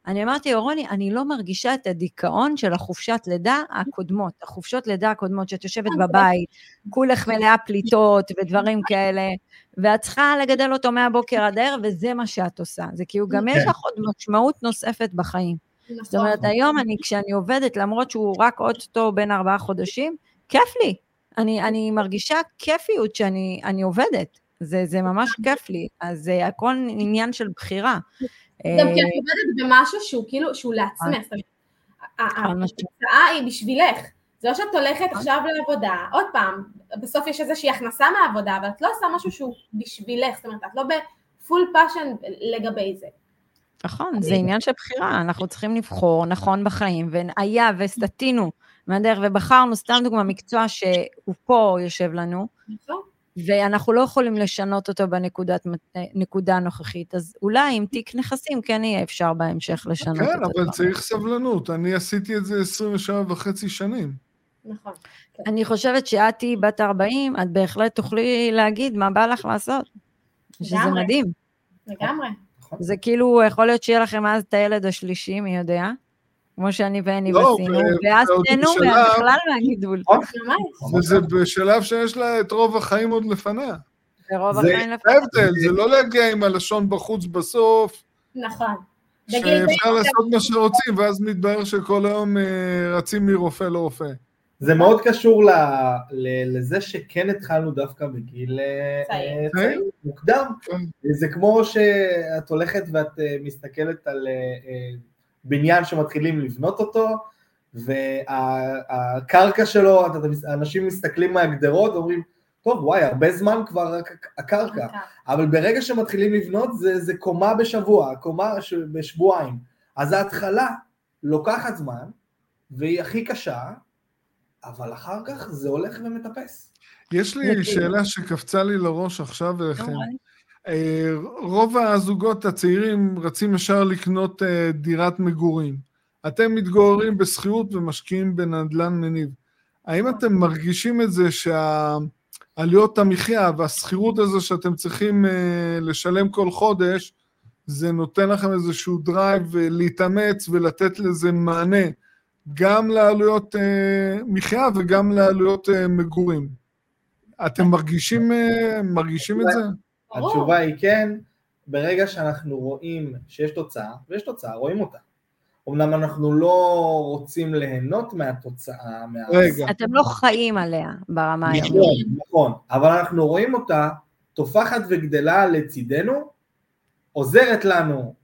ואני אמרתי לו, רוני, אני לא מרגישה את הדיכאון של החופשת לידה הקודמות, החופשות לידה הקודמות, שאת יושבת בבית, כולך מלאה פליטות ודברים כאלה, ואת צריכה לגדל אותו מהבוקר עד הערב, וזה מה שאת עושה. זה כאילו, גם יש לך עוד משמעות נוספת בחיים. זאת נכון, אומרת, היום אני, כשאני עובדת, למרות שהוא רק אוטוטו בין ארבעה חודשים, כיף לי. אני, אני מרגישה כיפיות שאני אני עובדת. זה, זה ממש כיף לי, אז זה הכל עניין של בחירה. גם כי את עובדת במשהו שהוא כאילו, שהוא לעצמך. זאת אומרת, ה- ה- התוצאה היא בשבילך. זה לא שאת הולכת עכשיו לעבודה, עוד פעם, בסוף יש איזושהי הכנסה מהעבודה, אבל את לא עושה משהו שהוא בשבילך, זאת אומרת, את לא ב-full passion לגבי זה. נכון, זה עניין של בחירה, אנחנו צריכים לבחור נכון בחיים, והיה וסטינו מהדרך ובחרנו, סתם דוגמה, מקצוע שהוא פה יושב לנו, נכון? ואנחנו לא יכולים לשנות אותו בנקודה הנוכחית, אז אולי עם תיק נכסים כן יהיה אפשר בהמשך לשנות כן, אותו. אבל צריך סבלנות. אני עשיתי את זה 27 וחצי שנים. נכון. אני חושבת שאת תהיי בת 40, את בהחלט תוכלי להגיד מה בא לך לעשות. שזה. מדהים. לגמרי. זה כאילו, יכול להיות שיהיה לכם אז את הילד השלישי, מי יודע? כמו שאני ואני לא, עשינו, ואז תהנו בכלל מהגידול. ממש. וזה בשלב שיש לה את רוב החיים עוד לפניה. ברוב זה- החיים זה לפחות. ההבדל, זה לא להגיע עם הלשון בחוץ בסוף, נכון. זה שאפשר לעשות מה שרוצים, ואז מתברר שכל היום אה, רצים מרופא לרופא. זה מאוד קשור ל, ל, לזה שכן התחלנו דווקא בגיל אה, צעיר. אה, מוקדם. כן. זה כמו שאת הולכת ואת אה, מסתכלת על אה, אה, בניין שמתחילים לבנות אותו, והקרקע שלו, אנשים מסתכלים מהגדרות ואומרים, טוב, וואי, הרבה זמן כבר הק- הקרקע. אבל ברגע שמתחילים לבנות זה, זה קומה בשבוע, קומה ש... בשבועיים. אז ההתחלה לוקחת זמן, והיא הכי קשה, אבל אחר כך זה הולך ומטפס. יש לי כאילו- שאלה שקפצה לי לראש עכשיו אליכם. אה, רוב הזוגות הצעירים רצים ישר לקנות אה, דירת מגורים. אתם מתגוררים בשכירות ומשקיעים בנדל"ן מניב. האם אתם מרגישים את זה שהעלויות המחיה והשכירות הזו שאתם צריכים אה, לשלם כל חודש, זה נותן לכם איזשהו drive להתאמץ ולתת לזה מענה, גם לעלויות מחיה וגם לעלויות מגורים. אתם מרגישים, מרגישים את זה? ברור. התשובה היא כן, ברגע שאנחנו רואים שיש תוצאה, ויש תוצאה, רואים אותה. אמנם אנחנו לא רוצים ליהנות מהתוצאה, מה... רגע. אתם לא חיים עליה ברמה נכון, היומיומית. נכון, אבל אנחנו רואים אותה תופחת וגדלה לצידנו, עוזרת לנו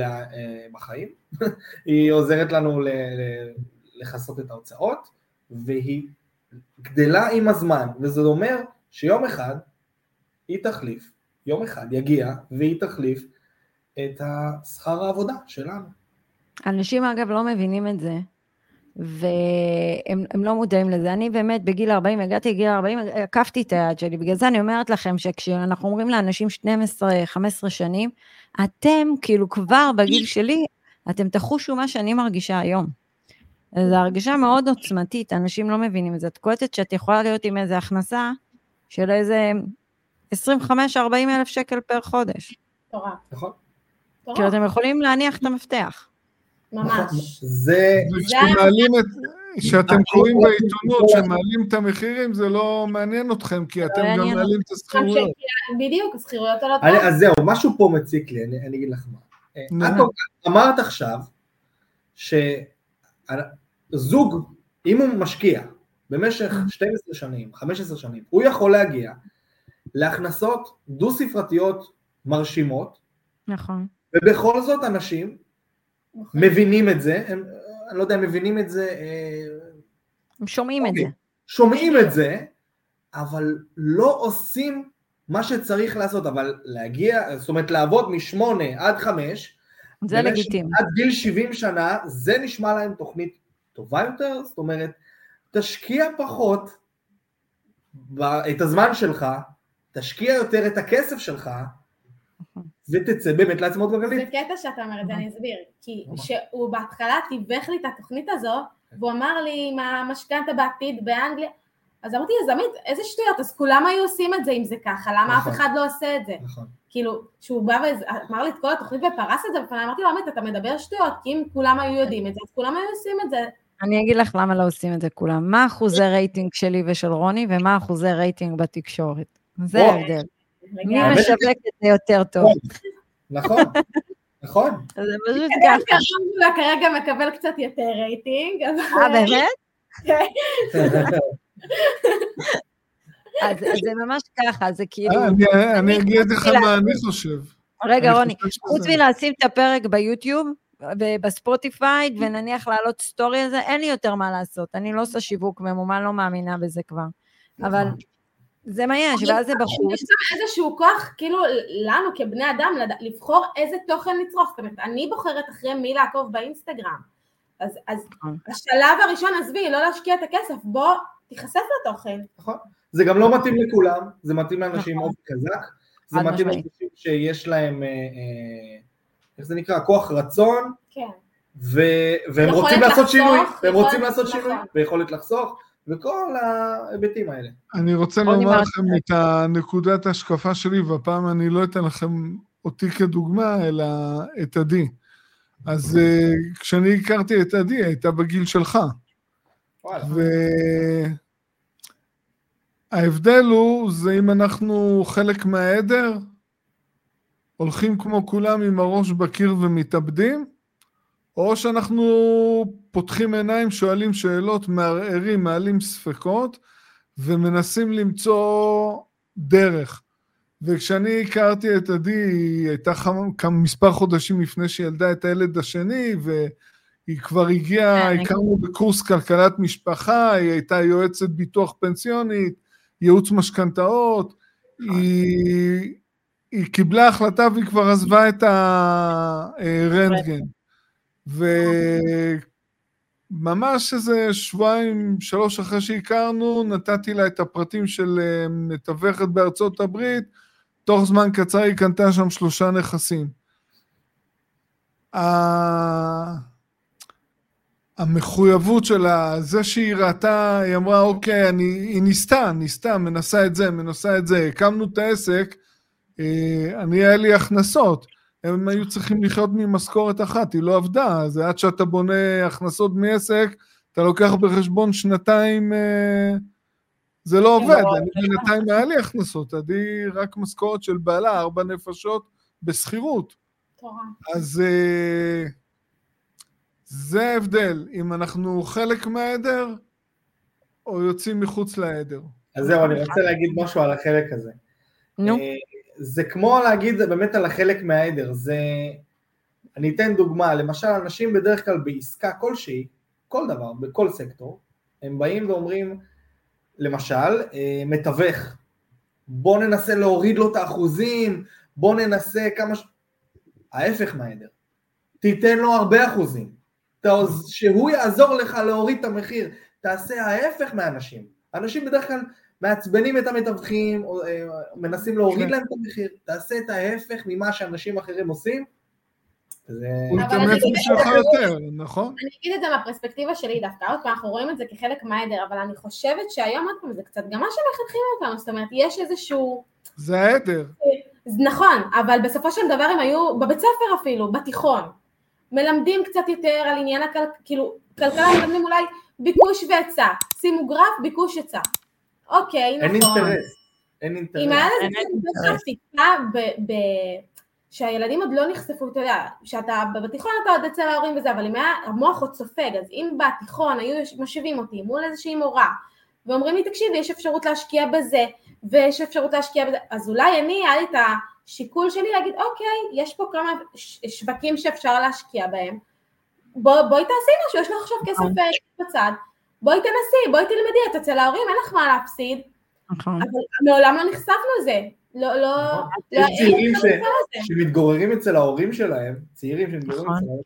אה, בחיים, (laughs) היא עוזרת לנו לכסות את ההוצאות, והיא גדלה עם הזמן, וזה אומר שיום אחד היא תחליף, יום אחד יגיע והיא תחליף את השכר העבודה שלנו. אנשים אגב לא מבינים את זה, והם הם לא מודעים לזה. אני באמת בגיל 40, הגעתי לגיל 40, עקפתי את היד שלי. בגלל זה אני אומרת לכם שכשאנחנו אומרים לאנשים 12-15 שנים, אתם כאילו כבר בגיל שלי, אתם תחושו מה שאני מרגישה היום. זו הרגשה מאוד עוצמתית, אנשים לא מבינים את זה. את קולטת שאת יכולה להיות עם איזו הכנסה של איזה 25-40 אלף שקל פר חודש. מטורף. נכון? כאילו, אתם יכולים להניח את המפתח. ממש. זה, וכשמעלים את, כשאתם זה- קוראים זה- בעיתונות זה- שמעלים את המחירים, זה לא מעניין אתכם, כי אתם גם מעלים את גם השכירויות. בדיוק, השכירויות עולות. אני, אז זהו, משהו פה מציק לי, אני, אני אגיד לך מה. אמרת עכשיו שזוג, אם הוא משקיע במשך 12 שנים, 15 שנים, הוא יכול להגיע להכנסות דו-ספרתיות מרשימות, נכון. ובכל זאת אנשים נכון. מבינים את זה, הם, אני לא יודע, מבינים את זה, אה, הם שומעים את זה. אוקיי. שומעים את זה, אבל לא עושים מה שצריך לעשות, אבל להגיע, זאת אומרת לעבוד משמונה עד חמש, זה לגיטימי. עד גיל 70 שנה, זה נשמע להם תוכנית טובה יותר, זאת אומרת, תשקיע פחות את הזמן שלך, תשקיע יותר את הכסף שלך, ותצא באמת לעצמאות זה כלכלית. קטע שאתה אומר את זה, אני אסביר. כי שהוא בהתחלה תיווך לי את התוכנית הזו, והוא אמר לי מה המשכנתה בעתיד באנגליה, אז אמרתי, אז עמית, איזה שטויות, אז כולם היו עושים את זה אם זה ככה, למה אף נכון. אחד לא עושה את זה? נכון. כאילו, שהוא בא ואמר לי את כל התוכנית ופרס את זה בפניי, אמרתי לו, עמית, אתה מדבר שטויות, כי אם כולם היו יודעים את זה, אז כולם היו עושים את זה. אני אגיד לך למה לא עושים את זה כולם. מה אחוזי רייטינג שלי ושל רוני, ומה אחוזי רייטינג בתקשורת. זה. ההבדל. מי. משווק את זה יותר טוב. נכון, נכון. זה פשוט כן, ככה. שהרמבולה כרגע מקבל קצת יותר רייטינג. אה, באמת? אז אז זה ממש ככה, זה כאילו... אה, אני- אני אגיד לך מה אני חושב. רגע, רוני, חוץ מלשים את הפרק ביוטיוב וב-Spotify, ונניח להעלות סטורי על זה, אין לי יותר מה לעשות. אני לא עושה שיווק ממומן, לא מאמינה בזה כבר. אבל זה מה יש, ואז זה בחוץ. יש גם איזשהו כוח, כאילו, לנו כבני אדם, לבחור איזה תוכן לצרוך. זאת אומרת, אני בוחרת אחרי מי לעקוב באינסטגרם. אז, אז נכון. השלב הראשון, עזבי, לא להשקיע את הכסף, בוא, תיחשף לתוכן. נכון. זה גם לא מתאים לכולם, זה מתאים לאנשים נכון. מאוד חזק, זה מתאים. לאנשים שיש להם, אה, אה, איך זה נקרא, כוח רצון, כן. ו- והם רוצים לעשות שינוי, והם רוצים לעשות. שינוי, ויכולת לחסוך, וכל ההיבטים האלה. אני רוצה לומר. לכם את הנקודת ההשקפה שלי, והפעם אני לא אתן לכם אותי כדוגמה, אלא את עדי. אז אה, כשאני הכרתי את עדי, היא הייתה בגיל שלך. וההבדל הוא, זה אם אנחנו חלק מהעדר, הולכים כמו כולם עם הראש בקיר ומתאבדים, או שאנחנו פותחים עיניים, שואלים שאלות, מערערים, מעלים ספקות, ומנסים למצוא דרך. וכשאני הכרתי את עדי, היא הייתה כמה מספר חודשים לפני שהיא ילדה את הילד השני, והיא כבר הגיעה, כן, הכרנו בקורס כלכלת משפחה, היא הייתה יועצת ביטוח פנסיונית, ייעוץ משכנתאות, היא, היא קיבלה החלטה והיא כבר עזבה את הרנטגן. וממש איזה שבועיים, שלוש אחרי שהכרנו, נתתי לה את הפרטים של אה, מתווכת בארצות הברית, תוך זמן קצר היא קנתה שם שלושה נכסים. המחויבות שלה, זה שהיא ראתה, היא אמרה, אוקיי, אני, היא ניסתה, ניסתה, מנסה את זה, מנסה את זה, הקמנו את העסק, אה, אני, היה לי הכנסות. הם היו צריכים לחיות ממשכורת אחת, היא לא עבדה, אז עד שאתה בונה הכנסות מעסק, אתה לוקח בחשבון שנתיים, אה, זה לא עובד, אני בינתיים היה לי הכנסות, עדי רק משכורת של בעלה, ארבע נפשות בשכירות. אז אה, זה ההבדל, אם אנחנו חלק מהעדר, או יוצאים מחוץ לעדר. אז זהו, אני רוצה להגיד משהו על החלק הזה. נו, אה, זה כמו להגיד באמת על החלק מהעדר, זה... אני אתן דוגמה, למשל אנשים בדרך כלל בעסקה כלשהי, כל דבר, בכל סקטור, הם באים ואומרים, למשל, אה, מתווך, בוא ננסה להוריד לו את האחוזים, בוא ננסה כמה ש... ההפך מהעדר, תיתן לו הרבה אחוזים, שהוא יעזור לך להוריד את המחיר, תעשה ההפך מאנשים, אנשים בדרך כלל מעצבנים את המתווכים, אה, מנסים להוריד כן. להם את המחיר, תעשה את ההפך ממה שאנשים אחרים עושים. הוא יתאמץ בשבילך יותר, נכון? אני אגיד את זה מהפרספקטיבה שלי דווקא, עוד פעם, אנחנו רואים את זה כחלק מהעדר, אבל אני חושבת שהיום, עוד פעם, זה קצת גם מה שמחנכים אותנו, זאת אומרת, יש איזשהו... זה העדר. נכון, אבל בסופו של דבר הם היו, בבית ספר אפילו, בתיכון, מלמדים קצת יותר על עניין הכל... כאילו, כלכלה מלמדים אולי ביקוש והיצע, שימו גרף, ביקוש היצע. אוקיי, אין נכון. אינטרס, אין אינטרס. אם היה לזה אין קצת. חשיפה ב... ב... שהילדים עוד לא נחשפו, אתה יודע, שאתה בתיכון אתה עוד אצל ההורים וזה, אבל אם היה, המוח עוד סופג, אז אם בתיכון היו מושיבים אותי מול איזושהי מורה, ואומרים לי, תקשיבי, יש אפשרות להשקיע בזה, ויש אפשרות להשקיע בזה, אז אולי אני, היה לי את השיקול שלי להגיד, אוקיי, יש פה כמה שווקים שאפשר להשקיע בהם, בוא, בואי תעשי משהו, יש לך עכשיו כסף אה, בצד, בואי תנסי, בואי תלמדי, את אצל ההורים, אין לך מה להפסיד, נכון. אבל מעולם לא נחשפנו לזה, לא, לא, נכון. לא, יש צעירים. שמתגוררים אצל ההורים שלהם, צעירים שמתגוררים נכון. אצל ההורים,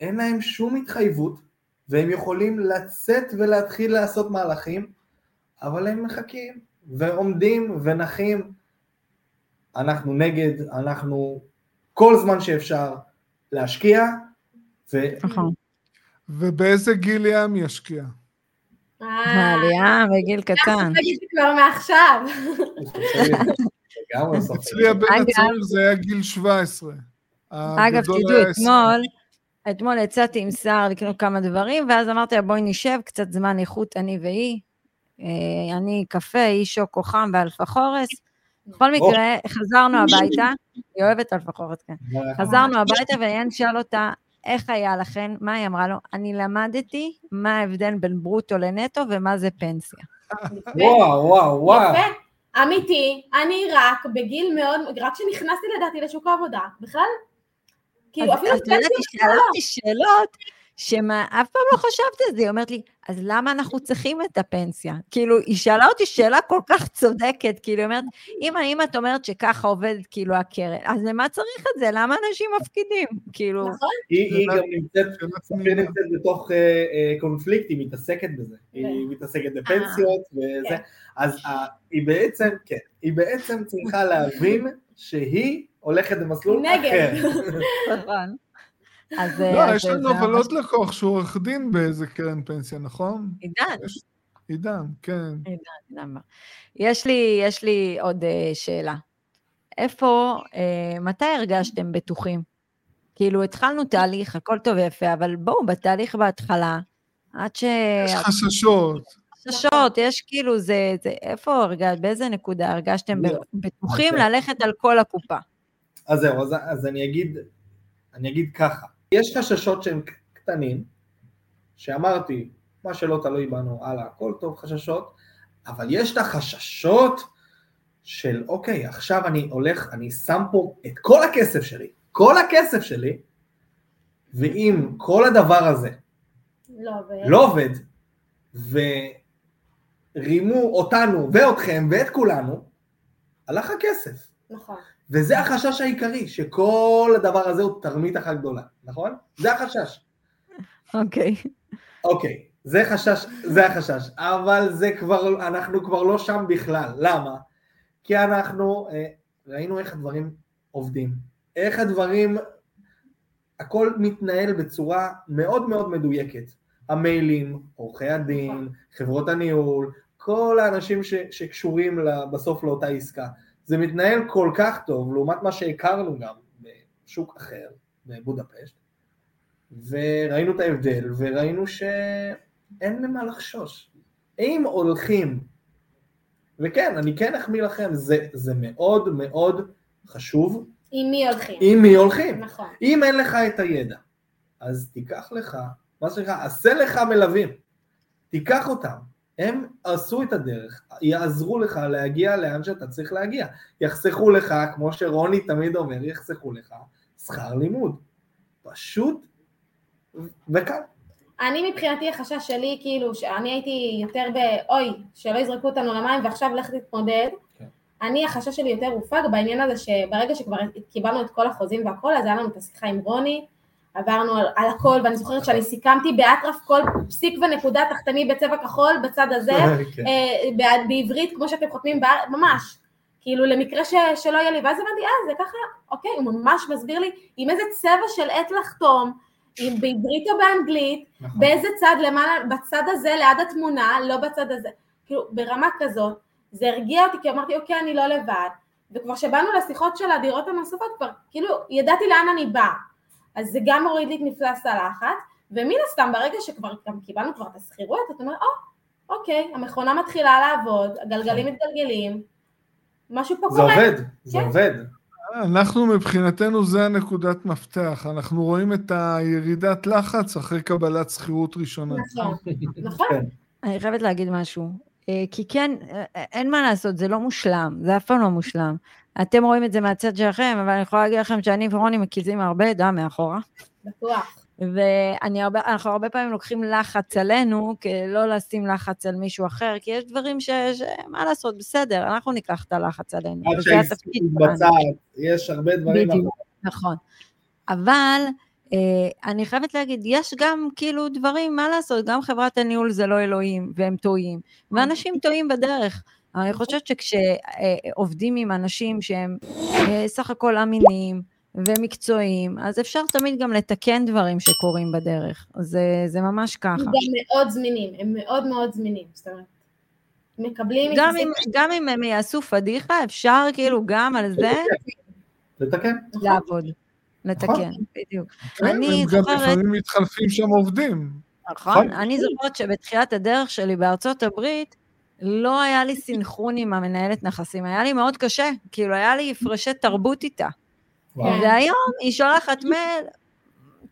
ואין להם שום התחייבות, והם יכולים לצאת ולהתחיל לעשות מהלכים, אבל הם מחכים, ועומדים ונחים. אנחנו נגד, אנחנו כל זמן שאפשר להשקיע, ו... נכון. ובאיזה גיל ים ישקיע? אה, העלייה בגיל קטן. כבר מעכשיו. אצלי הבן הצעיר זה היה גיל 17. אגב, תדעו, היה 20. אתמול, אתמול יצאתי עם שר לקנות כמה דברים, ואז אמרתי לה, בואי נשב, קצת זמן איכות, אני והיא. אה, אני קפה, היא שוקו חם ואלפחורס. בכל מקרה, חזרנו (laughs) הביתה, היא אוהבת אלפחורס, כן. חזרנו הביתה ויען שאל אותה, איך היה לכן? מה היא אמרה לו? אני למדתי מה ההבדל בין ברוטו לנטו ומה זה פנסיה. וואו, וואו, וואו. יפה, אמיתי, אני רק בגיל מאוד, רק כשנכנסתי לדעתי לשוק העבודה, בכלל, כאילו אפילו אז את יודעת, פנסיה. אותי שאלות שמה, אף פעם לא חשבתי על זה, היא אומרת לי, אז למה אנחנו צריכים את הפנסיה? כאילו, היא שאלה אותי שאלה כל כך צודקת, כאילו, היא אומרת, אם האמא את אומרת שככה עובדת כאילו הקרן, אז למה צריך את זה? למה אנשים מפקידים? כאילו, נכון, היא היא גם נמצאת, בתוך אה, אה, קונפליקט, היא מתעסקת בזה. היא מתעסקת בפנסיות וזה. כן. אז אה, היא בעצם, כן, היא בעצם צריכה להבין שהיא הולכת במסלול נגד. אחר. (laughs) נכון. אז... לא, אז יש לנו אבל עוד לקוח שהוא עורך דין באיזה קרן פנסיה, נכון? עידן, יש- עידן, כן. למה? יש לי, יש לי עוד אה, שאלה. איפה, אה, מתי הרגשתם בטוחים? כאילו, התחלנו תהליך, הכל טוב ויפה, אבל בואו, בתהליך בהתחלה, עד ש... יש חששות. חששות, יש כאילו, זה, זה, איפה הרגשת, באיזה נקודה הרגשתם לא. בטוחים אוקיי. ללכת על כל הקופה? אז זהו, אז, אז אני אגיד, אני אגיד ככה, יש חששות שהם קטנים, שאמרתי, מה שלא תלוי בנו, הלאה, הכל טוב, חששות, אבל יש את החששות של, אוקיי, עכשיו אני הולך, אני שם פה את כל הכסף שלי, כל הכסף שלי, ואם כל הדבר הזה לא, ו- לא עובד, ורימו אותנו ואתכם ואת כולנו, הלך הכסף. נכון, וזה החשש העיקרי, שכל הדבר הזה הוא תרמית אחת גדולה, נכון? זה החשש. אוקיי. אוקיי, זה חשש, זה החשש, אבל זה כבר, אנחנו כבר לא שם בכלל, למה? כי אנחנו אה, ראינו איך הדברים עובדים, איך הדברים, הכל מתנהל בצורה מאוד מאוד מדויקת. המיילים, עורכי הדין, חברות הניהול, כל האנשים ש, שקשורים בסוף לאותה עסקה. זה מתנהל כל כך טוב, לעומת מה שהכרנו גם בשוק אחר, בבודפשט, וראינו את ההבדל, וראינו שאין ממה לחשוש. אם הולכים, וכן, אני כן אחמיא לכם, זה, זה מאוד מאוד חשוב, עם מי הולכים? עם מי הולכים. נכון, אם אין לך את הידע, אז תיקח לך, מה שנקרא, עשה לך מלווים, תיקח אותם, הם עשו את הדרך, יעזרו לך להגיע לאן שאתה צריך להגיע, יחסכו לך, כמו שרוני תמיד אומר, יחסכו לך שכר לימוד, פשוט וקל. אני מבחינתי החשש שלי, כאילו, שאני הייתי יותר ב... אוי, שלא יזרקו אותנו למים ועכשיו לך תתמודד. כן. אני, החשש שלי יותר הופג בעניין הזה שברגע שכבר קיבלנו את כל החוזים והכל, אז היה לנו את השיחה עם רוני, עברנו על, על הכל, ואני זוכרת שאני סיכמתי באטרף כל פסיק ונקודה תחתמי בצבע כחול בצד הזה, (laughs) כן. אה, בעברית כמו שאתם חותמים, בארץ, ממש. כאילו למקרה ש, שלא יהיה לי, ואז הבנתי, אה, זה ככה, אוקיי, הוא ממש מסביר לי עם איזה צבע של עט לחתום, אם בעברית או באנגלית, נכון. באיזה צד למעלה, בצד הזה ליד התמונה, לא בצד הזה. כאילו, ברמה כזאת, זה הרגיע אותי, כי אמרתי, אוקיי, אני לא לבד. וכבר שבאנו לשיחות של הדירות הנוספות, כבר כאילו, ידעתי לאן אני באה. אז זה גם הוריד לי את מפלס הלחץ, ומן הסתם, ברגע שכבר גם קיבלנו כבר את השכירויות, אתה אומר, או, אוקיי, המכונה מתחילה לעבוד, הגלגלים מתגלגלים, משהו פה זה קורה. עובד, זה כן. עובד. אנחנו מבחינתנו זה הנקודת מפתח, אנחנו רואים את הירידת לחץ אחרי קבלת שכירות ראשונה. נכון, (laughs) נכון. כן. אני חייבת להגיד משהו. אה, כי כן, אה, אין מה לעשות, זה לא מושלם, זה אף פעם לא מושלם. אתם רואים את זה מהצד שלכם, אבל אני יכולה להגיד לכם שאני ורוני מקיזים הרבה דם מאחורה. בטוח. ואנחנו הרבה פעמים לוקחים לחץ עלינו, לא לשים לחץ על מישהו אחר, כי יש דברים ש... ש... מה לעשות, בסדר, אנחנו ניקח את הלחץ עלינו. עד שלנו. מתבצעת, יש הרבה דברים. בדיוק. נכון. אבל אה, אני חייבת להגיד, יש גם כאילו דברים, מה לעשות, גם חברת הניהול זה לא אלוהים, והם טועים, ואנשים טועים בדרך. אני חושבת שכשעובדים עם אנשים שהם אה, סך הכל אמינים ומקצועיים, אז אפשר תמיד גם לתקן דברים שקורים בדרך. זה, זה ממש ככה. הם גם מאוד זמינים, הם מאוד מאוד זמינים, זאת אומרת, מקבלים... גם אם, גם אם הם יעשו פדיחה, אפשר כאילו גם על זה לתקן. לעבוד, לתקן, נכון. בדיוק. כן, אני הם גם זוכרת- לפעמים מתחלפים שם עובדים. נכון, אני זוכרת שבתחילת הדרך שלי בארצות הברית, לא היה לי סינכרון עם המנהלת נכסים, היה לי מאוד קשה, כאילו היה לי הפרשי תרבות איתה. וואו. כן. והיום היא שולחת מייל,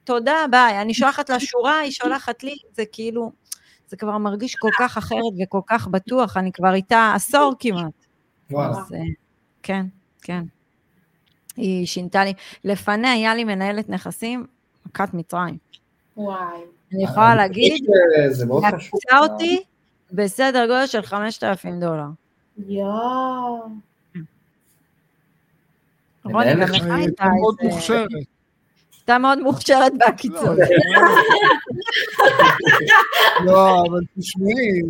תודה, ביי. אני שולחת לה שורה, היא שולחת לי, זה כאילו, זה כבר מרגיש כל כך אחרת וכל כך בטוח, אני כבר איתה עשור כמעט. וואלה. אז, אה, כן, כן. היא שינתה לי. לפניה היה לי מנהלת נכסים, מכת מצרים. וואי. אני יכולה להגיד, אה, זה מאוד חשוב. לקצה אותי בסדר גודל של 5,000 דולר. יואו. רוני, גם לך הייתה איזה... מוכשרת. הייתה מאוד מוכשרת בהקיצור. לא, אבל תשמעי,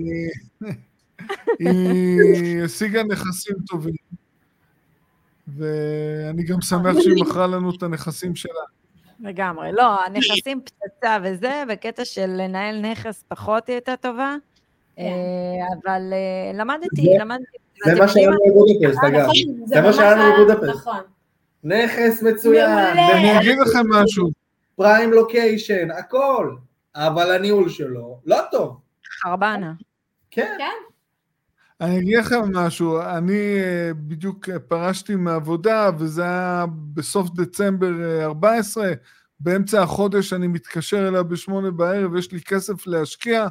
היא השיגה נכסים טובים, ואני גם שמח שהיא מכרה לנו את הנכסים שלה. לגמרי. לא, הנכסים פצצה וזה, בקטע של לנהל נכס פחות היא הייתה טובה. כן. אה, אבל אה, למדתי, זה- למדתי. זה מה יודעים שהיה לנו בבודפשט, אה, אגב. נכון, זה מה שהיה לנו בבודפשט. נכון. נכס מצוין. אני אגיד לכם משהו, פריים לוקיישן, הכל. אבל הניהול שלו לא טוב. חרבנה. כן. כן? אני אגיד לכם משהו, אני אה, בדיוק אה, פרשתי מעבודה, וזה היה בסוף דצמבר אה, 14, באמצע החודש אני מתקשר אליה בשמונה בערב, יש לי כסף להשקיע,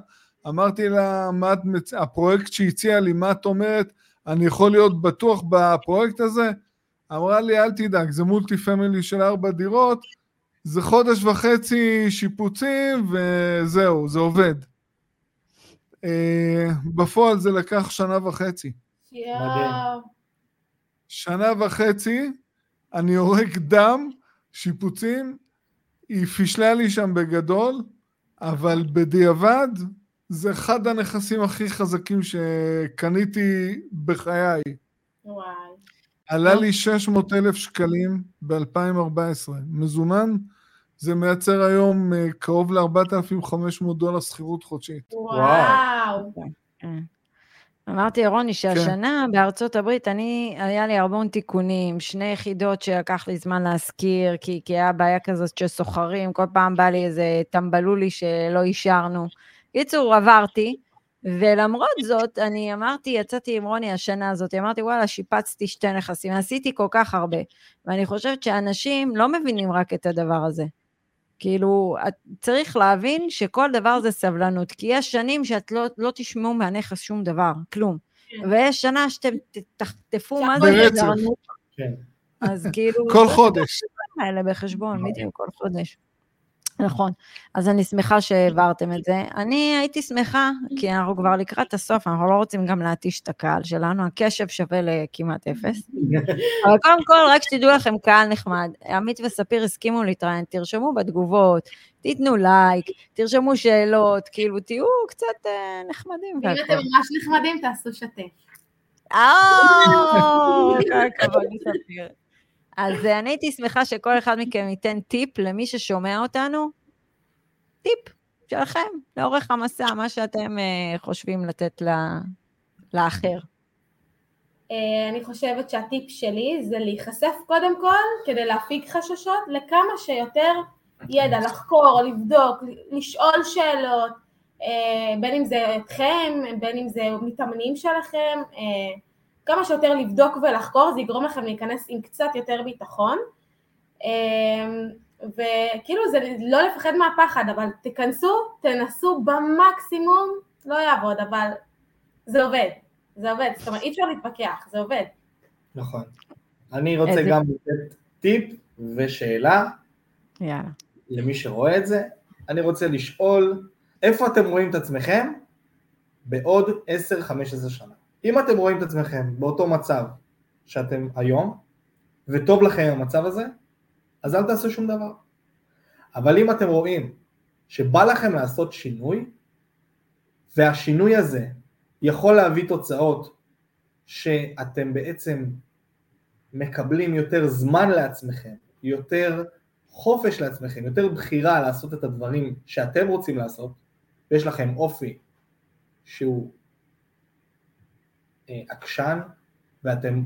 אמרתי לה, מה את מצ... הפרויקט שהציע לי, מה את אומרת? אני יכול להיות בטוח בפרויקט הזה? אמרה לי, אל תדאג, זה מולטי פמילי של ארבע דירות, זה חודש וחצי שיפוצים, וזהו, זה עובד. אה, בפועל זה לקח שנה וחצי. יואו. שנה וחצי, אני הורג דם, שיפוצים, היא פישלה לי שם בגדול, אבל בדיעבד זה אחד הנכסים הכי חזקים שקניתי בחיי. וואי. עלה לי 600 אלף שקלים ב-2014. מזומן, זה מייצר היום אה, קרוב ל-4,500 דולר שכירות חודשית. וואו. כן. אמרתי לרוני שהשנה בארצות הברית, אני, היה לי המון תיקונים, שני יחידות שלקח לי זמן להשכיר, כי, כי היה בעיה כזאת של סוחרים, כל פעם בא לי איזה טמבלולי שלא אישרנו. קיצור, עברתי, ולמרות זאת, אני אמרתי, יצאתי עם רוני השנה הזאת, אמרתי, וואלה, שיפצתי שתי נכסים, עשיתי כל כך הרבה. ואני חושבת שאנשים לא מבינים רק את הדבר הזה. כאילו, את צריך להבין שכל דבר זה סבלנות, כי יש שנים שאת לא, לא תשמעו מהנכס שום דבר, כלום. כן. ויש שנה שאתם תחטפו מה זה ברצף. סבלנות, כן. אז כאילו... כל חודש. האלה בחשבון, בדיוק, כל חודש. נכון. אז אני שמחה שהעברתם את זה. אני הייתי שמחה, כי אנחנו כבר לקראת הסוף, אנחנו לא רוצים גם להתיש את הקהל שלנו, הקשב שווה לכמעט אפס. (laughs) אבל קודם כל, רק שתדעו לכם, קהל נחמד. עמית וספיר הסכימו להתראיין, תרשמו בתגובות, תיתנו לייק, תרשמו שאלות, כאילו, תהיו קצת אה, נחמדים. אם. אתם ממש נחמדים, תעשו שתף. אה, (laughs) כל הכבוד לספיר. אז אה, אני הייתי שמחה שכל אחד מכם ייתן טיפ למי ששומע אותנו, טיפ שלכם, לאורך המסע, מה שאתם אה, חושבים לתת לאחר. אה, אני חושבת שהטיפ שלי זה להיחשף קודם כל כדי להפיג חששות לכמה שיותר ידע, לחקור, לבדוק, לשאול שאלות, בין אם זה אתכם, בין אם זה מתאמנים שלכם, כמה שיותר לבדוק ולחקור, זה יגרום לכם להיכנס עם קצת יותר ביטחון. אה, וכאילו זה לא לפחד מהפחד, אבל תיכנסו, תנסו במקסימום, לא יעבוד, אבל זה עובד. זה עובד, זאת אומרת אי אפשר להתווכח, זה עובד. נכון. אני רוצה איזה- גם לתת טיפ ושאלה יאללה. למי שרואה את זה. אני רוצה לשאול, איפה אתם רואים את עצמכם בעוד 10-15 שנה? אם אתם רואים את עצמכם באותו מצב שאתם היום, וטוב לכם המצב הזה, אז אל תעשו שום דבר. אבל אם אתם רואים שבא לכם לעשות שינוי, והשינוי הזה יכול להביא תוצאות שאתם בעצם מקבלים יותר זמן לעצמכם, יותר חופש לעצמכם, יותר בחירה לעשות את הדברים שאתם רוצים לעשות, ויש לכם אופי שהוא עקשן, ואתם,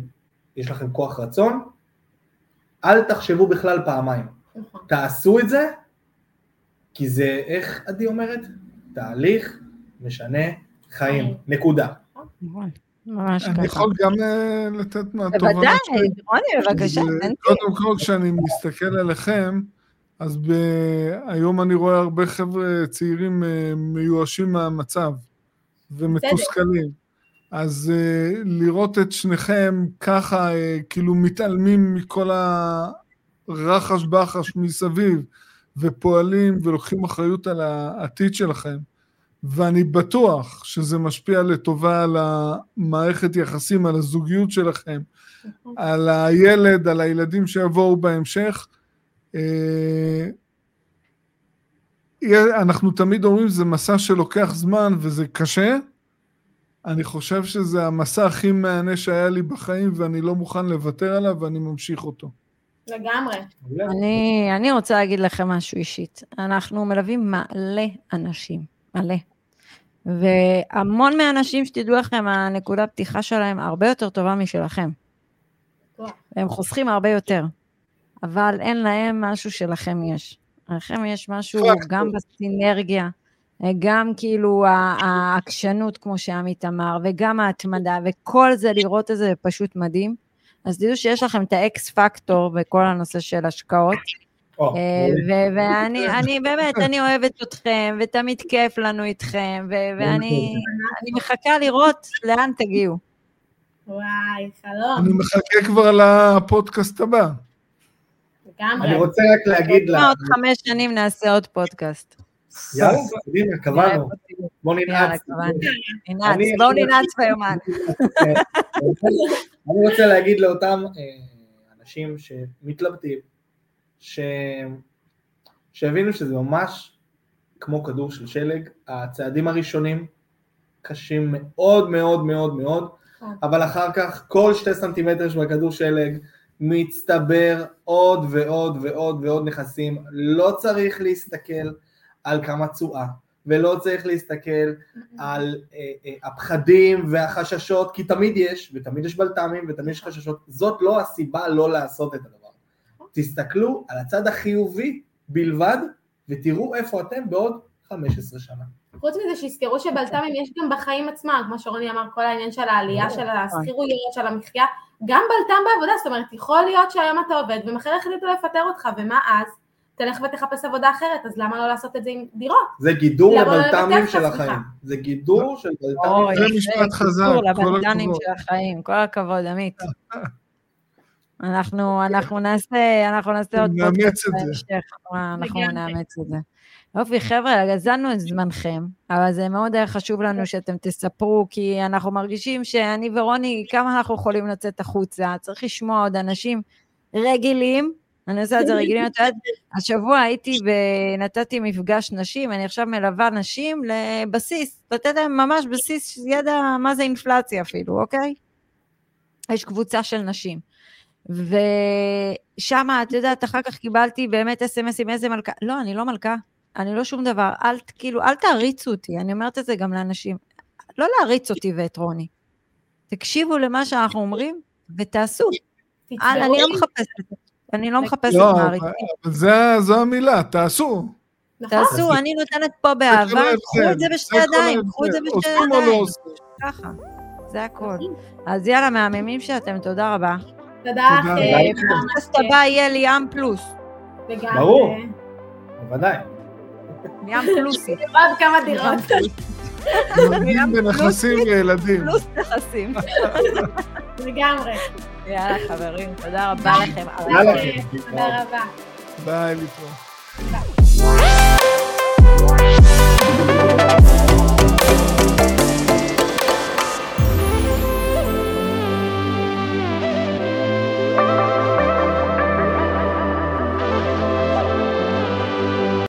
יש לכם כוח רצון, אל תחשבו בכלל פעמיים. נכון. תעשו את זה, כי זה, איך עדי אומרת? תהליך משנה חיים. נקודה. ממש אני. יכול גם אה, לתת מהתובנות בוודאי. רוני, בבקשה. קודם כל, כשאני מסתכל עליכם, אז ב... היום אני רואה הרבה חבר'ה צעירים אה, מיואשים מהמצב ומתוסכלים. אז uh, לראות את שניכם ככה, uh, כאילו מתעלמים מכל הרחש בחש מסביב, ופועלים ולוקחים אחריות על העתיד שלכם, ואני בטוח שזה משפיע לטובה על המערכת יחסים, על הזוגיות שלכם, על הילד, על הילדים שיבואו בהמשך. אה, אנחנו תמיד אומרים שזה מסע שלוקח זמן וזה קשה. אני חושב שזה המסע הכי מהנה שהיה לי בחיים ואני לא מוכן לוותר עליו ואני ממשיך אותו. לגמרי. אני, אני רוצה להגיד לכם משהו אישית. אנחנו מלווים מלא אנשים, מלא. והמון מהאנשים, שתדעו לכם, הנקודה פתיחה שלהם הרבה יותר טובה משלכם. הם חוסכים הרבה יותר, אבל אין להם משהו שלכם יש. לכם יש משהו גם בסינרגיה, גם כאילו העקשנות, כמו שעמית אמר, וגם ההתמדה, וכל זה, לראות את זה פשוט מדהים. אז תדעו שיש לכם את האקס פקטור בכל הנושא של השקעות. אה, ואני באמת, אני אוהבת אתכם, ותמיד כיף לנו איתכם, ואני מחכה לראות לאן תגיעו. וואי, חלום. אני מחכה כבר לפודקאסט הבא. לגמרי. אני רוצה רק להגיד לה... עוד חמש שנים נעשה עוד פודקאסט. יאללה, קדימה, קבענו. בוא ננעץ. בואו ננעץ ביומן. אני רוצה להגיד לאותם אה, אנשים שמתלבטים, שהבינו שזה ממש כמו כדור של שלג, הצעדים הראשונים קשים מאוד מאוד מאוד מאוד, אבל אחר כך כל שתי סנטימטר של הכדור שלג מצטבר עוד ועוד ועוד ועוד נכסים, לא צריך להסתכל על כמה תשואה, ולא צריך להסתכל על אה, אה, הפחדים והחששות, כי תמיד יש, ותמיד יש בלת"מים ותמיד יש חששות, זאת לא הסיבה לא לעשות את הדבר. תסתכלו על הצד החיובי בלבד, ותראו איפה אתם בעוד 15 שנה. חוץ מזה שיזכרו שבלת"מים יש גם בחיים עצמם, כמו שרוני אמר, כל העניין של העלייה, של השכירויות, של המחיה, גם בלת"ם בעבודה, זאת אומרת, יכול להיות שהיום אתה עובד ומחר החליטו לפטר אותך, ומה אז? תלך ותחפש עבודה אחרת, אז למה לא לעשות את זה עם דירות? זה גידור לא לבלת"מים של החיים. זה גידור של בלת"מים. זה משפט חזק, כל הכבוד. של החיים, כל הכבוד, עמית. (laughs) אנחנו, אנחנו נעשה, אנחנו נעשה עוד פודקאסט בהמשך, אנחנו נאמץ את זה. יופי, חבר'ה, גזלנו את זמנכם, אבל זה מאוד היה חשוב לנו (laughs) שאתם תספרו, כי אנחנו מרגישים שאני ורוני, כמה אנחנו יכולים לצאת החוצה, צריך לשמוע עוד אנשים רגילים, אני עושה את זה רגילים, את יודעת, השבוע הייתי ונתתי מפגש נשים, אני עכשיו מלווה נשים לבסיס, לתת להם ממש בסיס ידע מה זה אינפלציה אפילו, אוקיי? יש קבוצה של נשים. ושם, את יודעת, אחר כך קיבלתי באמת אס.אם.אסים, איזה מלכה, לא, אני לא מלכה, אני לא שום דבר, אל, כאילו, אל תעריצו אותי, אני אומרת את זה גם לאנשים, לא להריץ אותי ואת רוני. תקשיבו למה שאנחנו אומרים ותעשו. אני לא מחפשת, אני לא מחפשת לא, מעריצים. זו המילה, תעשו. נכון. תעשו, אני נותנת פה באהבה, קחו את זה בשתי ידיים, קחו את זה בשתי ידיים. לא עושים? ככה, זה הכל. אז יאללה, מהממים שאתם, תודה רבה. תודה לכם. הפודקאסט הבא יהיה ליאם פלוס. ברור, בוודאי. ליאם פלוסי. (laughs) עוד כמה דירות. נותנים בנכסים לילדים. פלוס נכסים. לגמרי. יאללה, חברים, תודה רבה לכם. תודה רבה. ביי, ליפו. Bye.